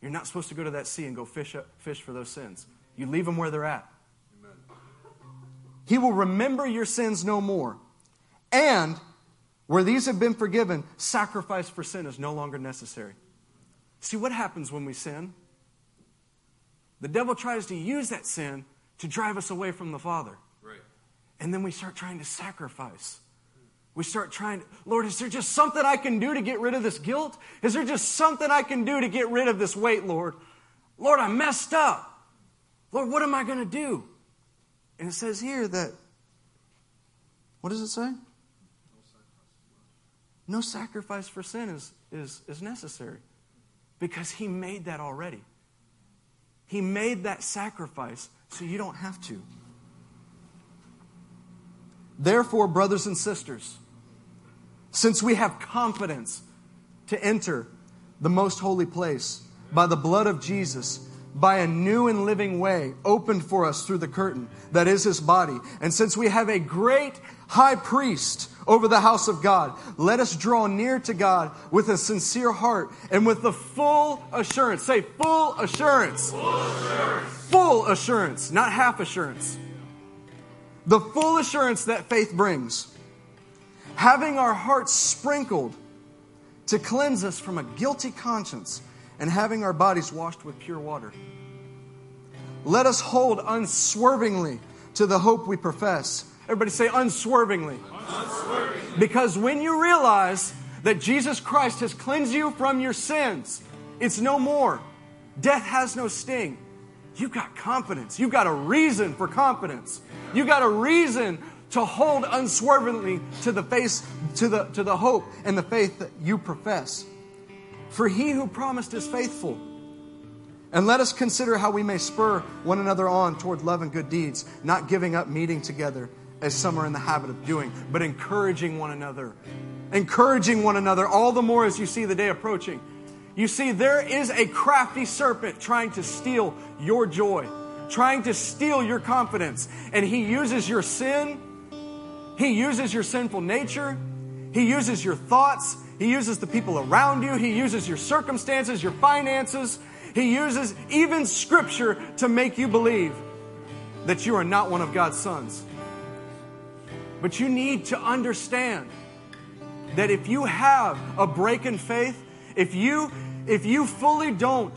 You're not supposed to go to that sea and go fish, up, fish for those sins. You leave them where they're at. Amen. He will remember your sins no more. And where these have been forgiven, sacrifice for sin is no longer necessary. See what happens when we sin? The devil tries to use that sin to drive us away from the Father. And then we start trying to sacrifice. We start trying, Lord, is there just something I can do to get rid of this guilt? Is there just something I can do to get rid of this weight, Lord? Lord, I messed up. Lord, what am I going to do? And it says here that, what does it say? No sacrifice for sin is, is, is necessary because He made that already. He made that sacrifice so you don't have to. Therefore, brothers and sisters, since we have confidence to enter the most holy place by the blood of Jesus, by a new and living way opened for us through the curtain that is his body, and since we have a great high priest over the house of God, let us draw near to God with a sincere heart and with the full assurance. Say, full assurance. Full assurance. Full assurance, not half assurance the full assurance that faith brings, having our hearts sprinkled to cleanse us from a guilty conscience, and having our bodies washed with pure water. Let us hold unswervingly to the hope we profess. Everybody say unswervingly. unswervingly. Because when you realize that Jesus Christ has cleansed you from your sins, it's no more. Death has no sting. You've got confidence. You've got a reason for confidence. You got a reason to hold unswervingly to the face to the to the hope and the faith that you profess. For he who promised is faithful. And let us consider how we may spur one another on toward love and good deeds, not giving up meeting together as some are in the habit of doing, but encouraging one another. Encouraging one another all the more as you see the day approaching. You see, there is a crafty serpent trying to steal your joy trying to steal your confidence. And he uses your sin, he uses your sinful nature, he uses your thoughts, he uses the people around you, he uses your circumstances, your finances, he uses even scripture to make you believe that you are not one of God's sons. But you need to understand that if you have a break in faith, if you if you fully don't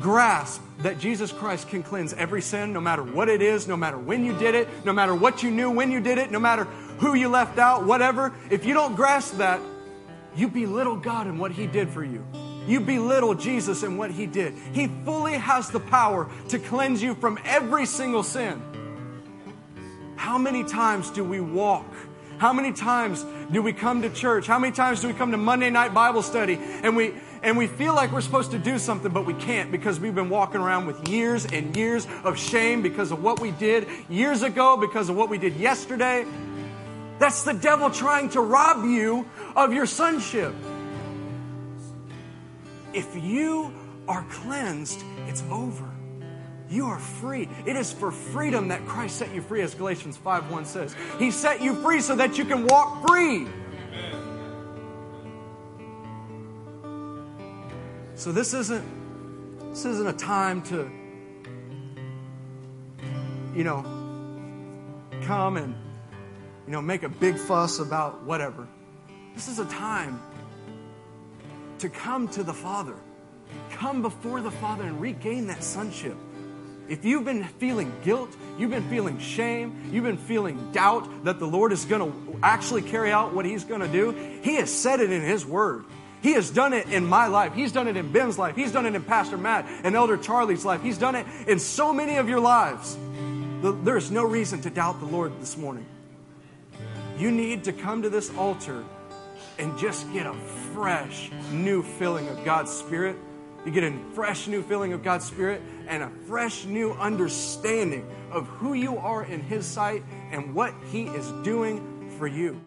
grasp that Jesus Christ can cleanse every sin, no matter what it is, no matter when you did it, no matter what you knew when you did it, no matter who you left out, whatever. If you don't grasp that, you belittle God and what He did for you. You belittle Jesus and what He did. He fully has the power to cleanse you from every single sin. How many times do we walk? How many times do we come to church? How many times do we come to Monday night Bible study and we and we feel like we're supposed to do something, but we can't because we've been walking around with years and years of shame because of what we did years ago, because of what we did yesterday. That's the devil trying to rob you of your sonship. If you are cleansed, it's over. You are free. It is for freedom that Christ set you free, as Galatians 5 1 says. He set you free so that you can walk free. So this isn't this isn't a time to you know come and you know make a big fuss about whatever. This is a time to come to the Father. Come before the Father and regain that sonship. If you've been feeling guilt, you've been feeling shame, you've been feeling doubt that the Lord is going to actually carry out what He's going to do, He has said it in His Word. He has done it in my life. He's done it in Ben's life. He's done it in Pastor Matt and Elder Charlie's life. He's done it in so many of your lives. There is no reason to doubt the Lord this morning. You need to come to this altar and just get a fresh new filling of God's Spirit. You get a fresh new feeling of God's Spirit and a fresh new understanding of who you are in His sight and what He is doing for you.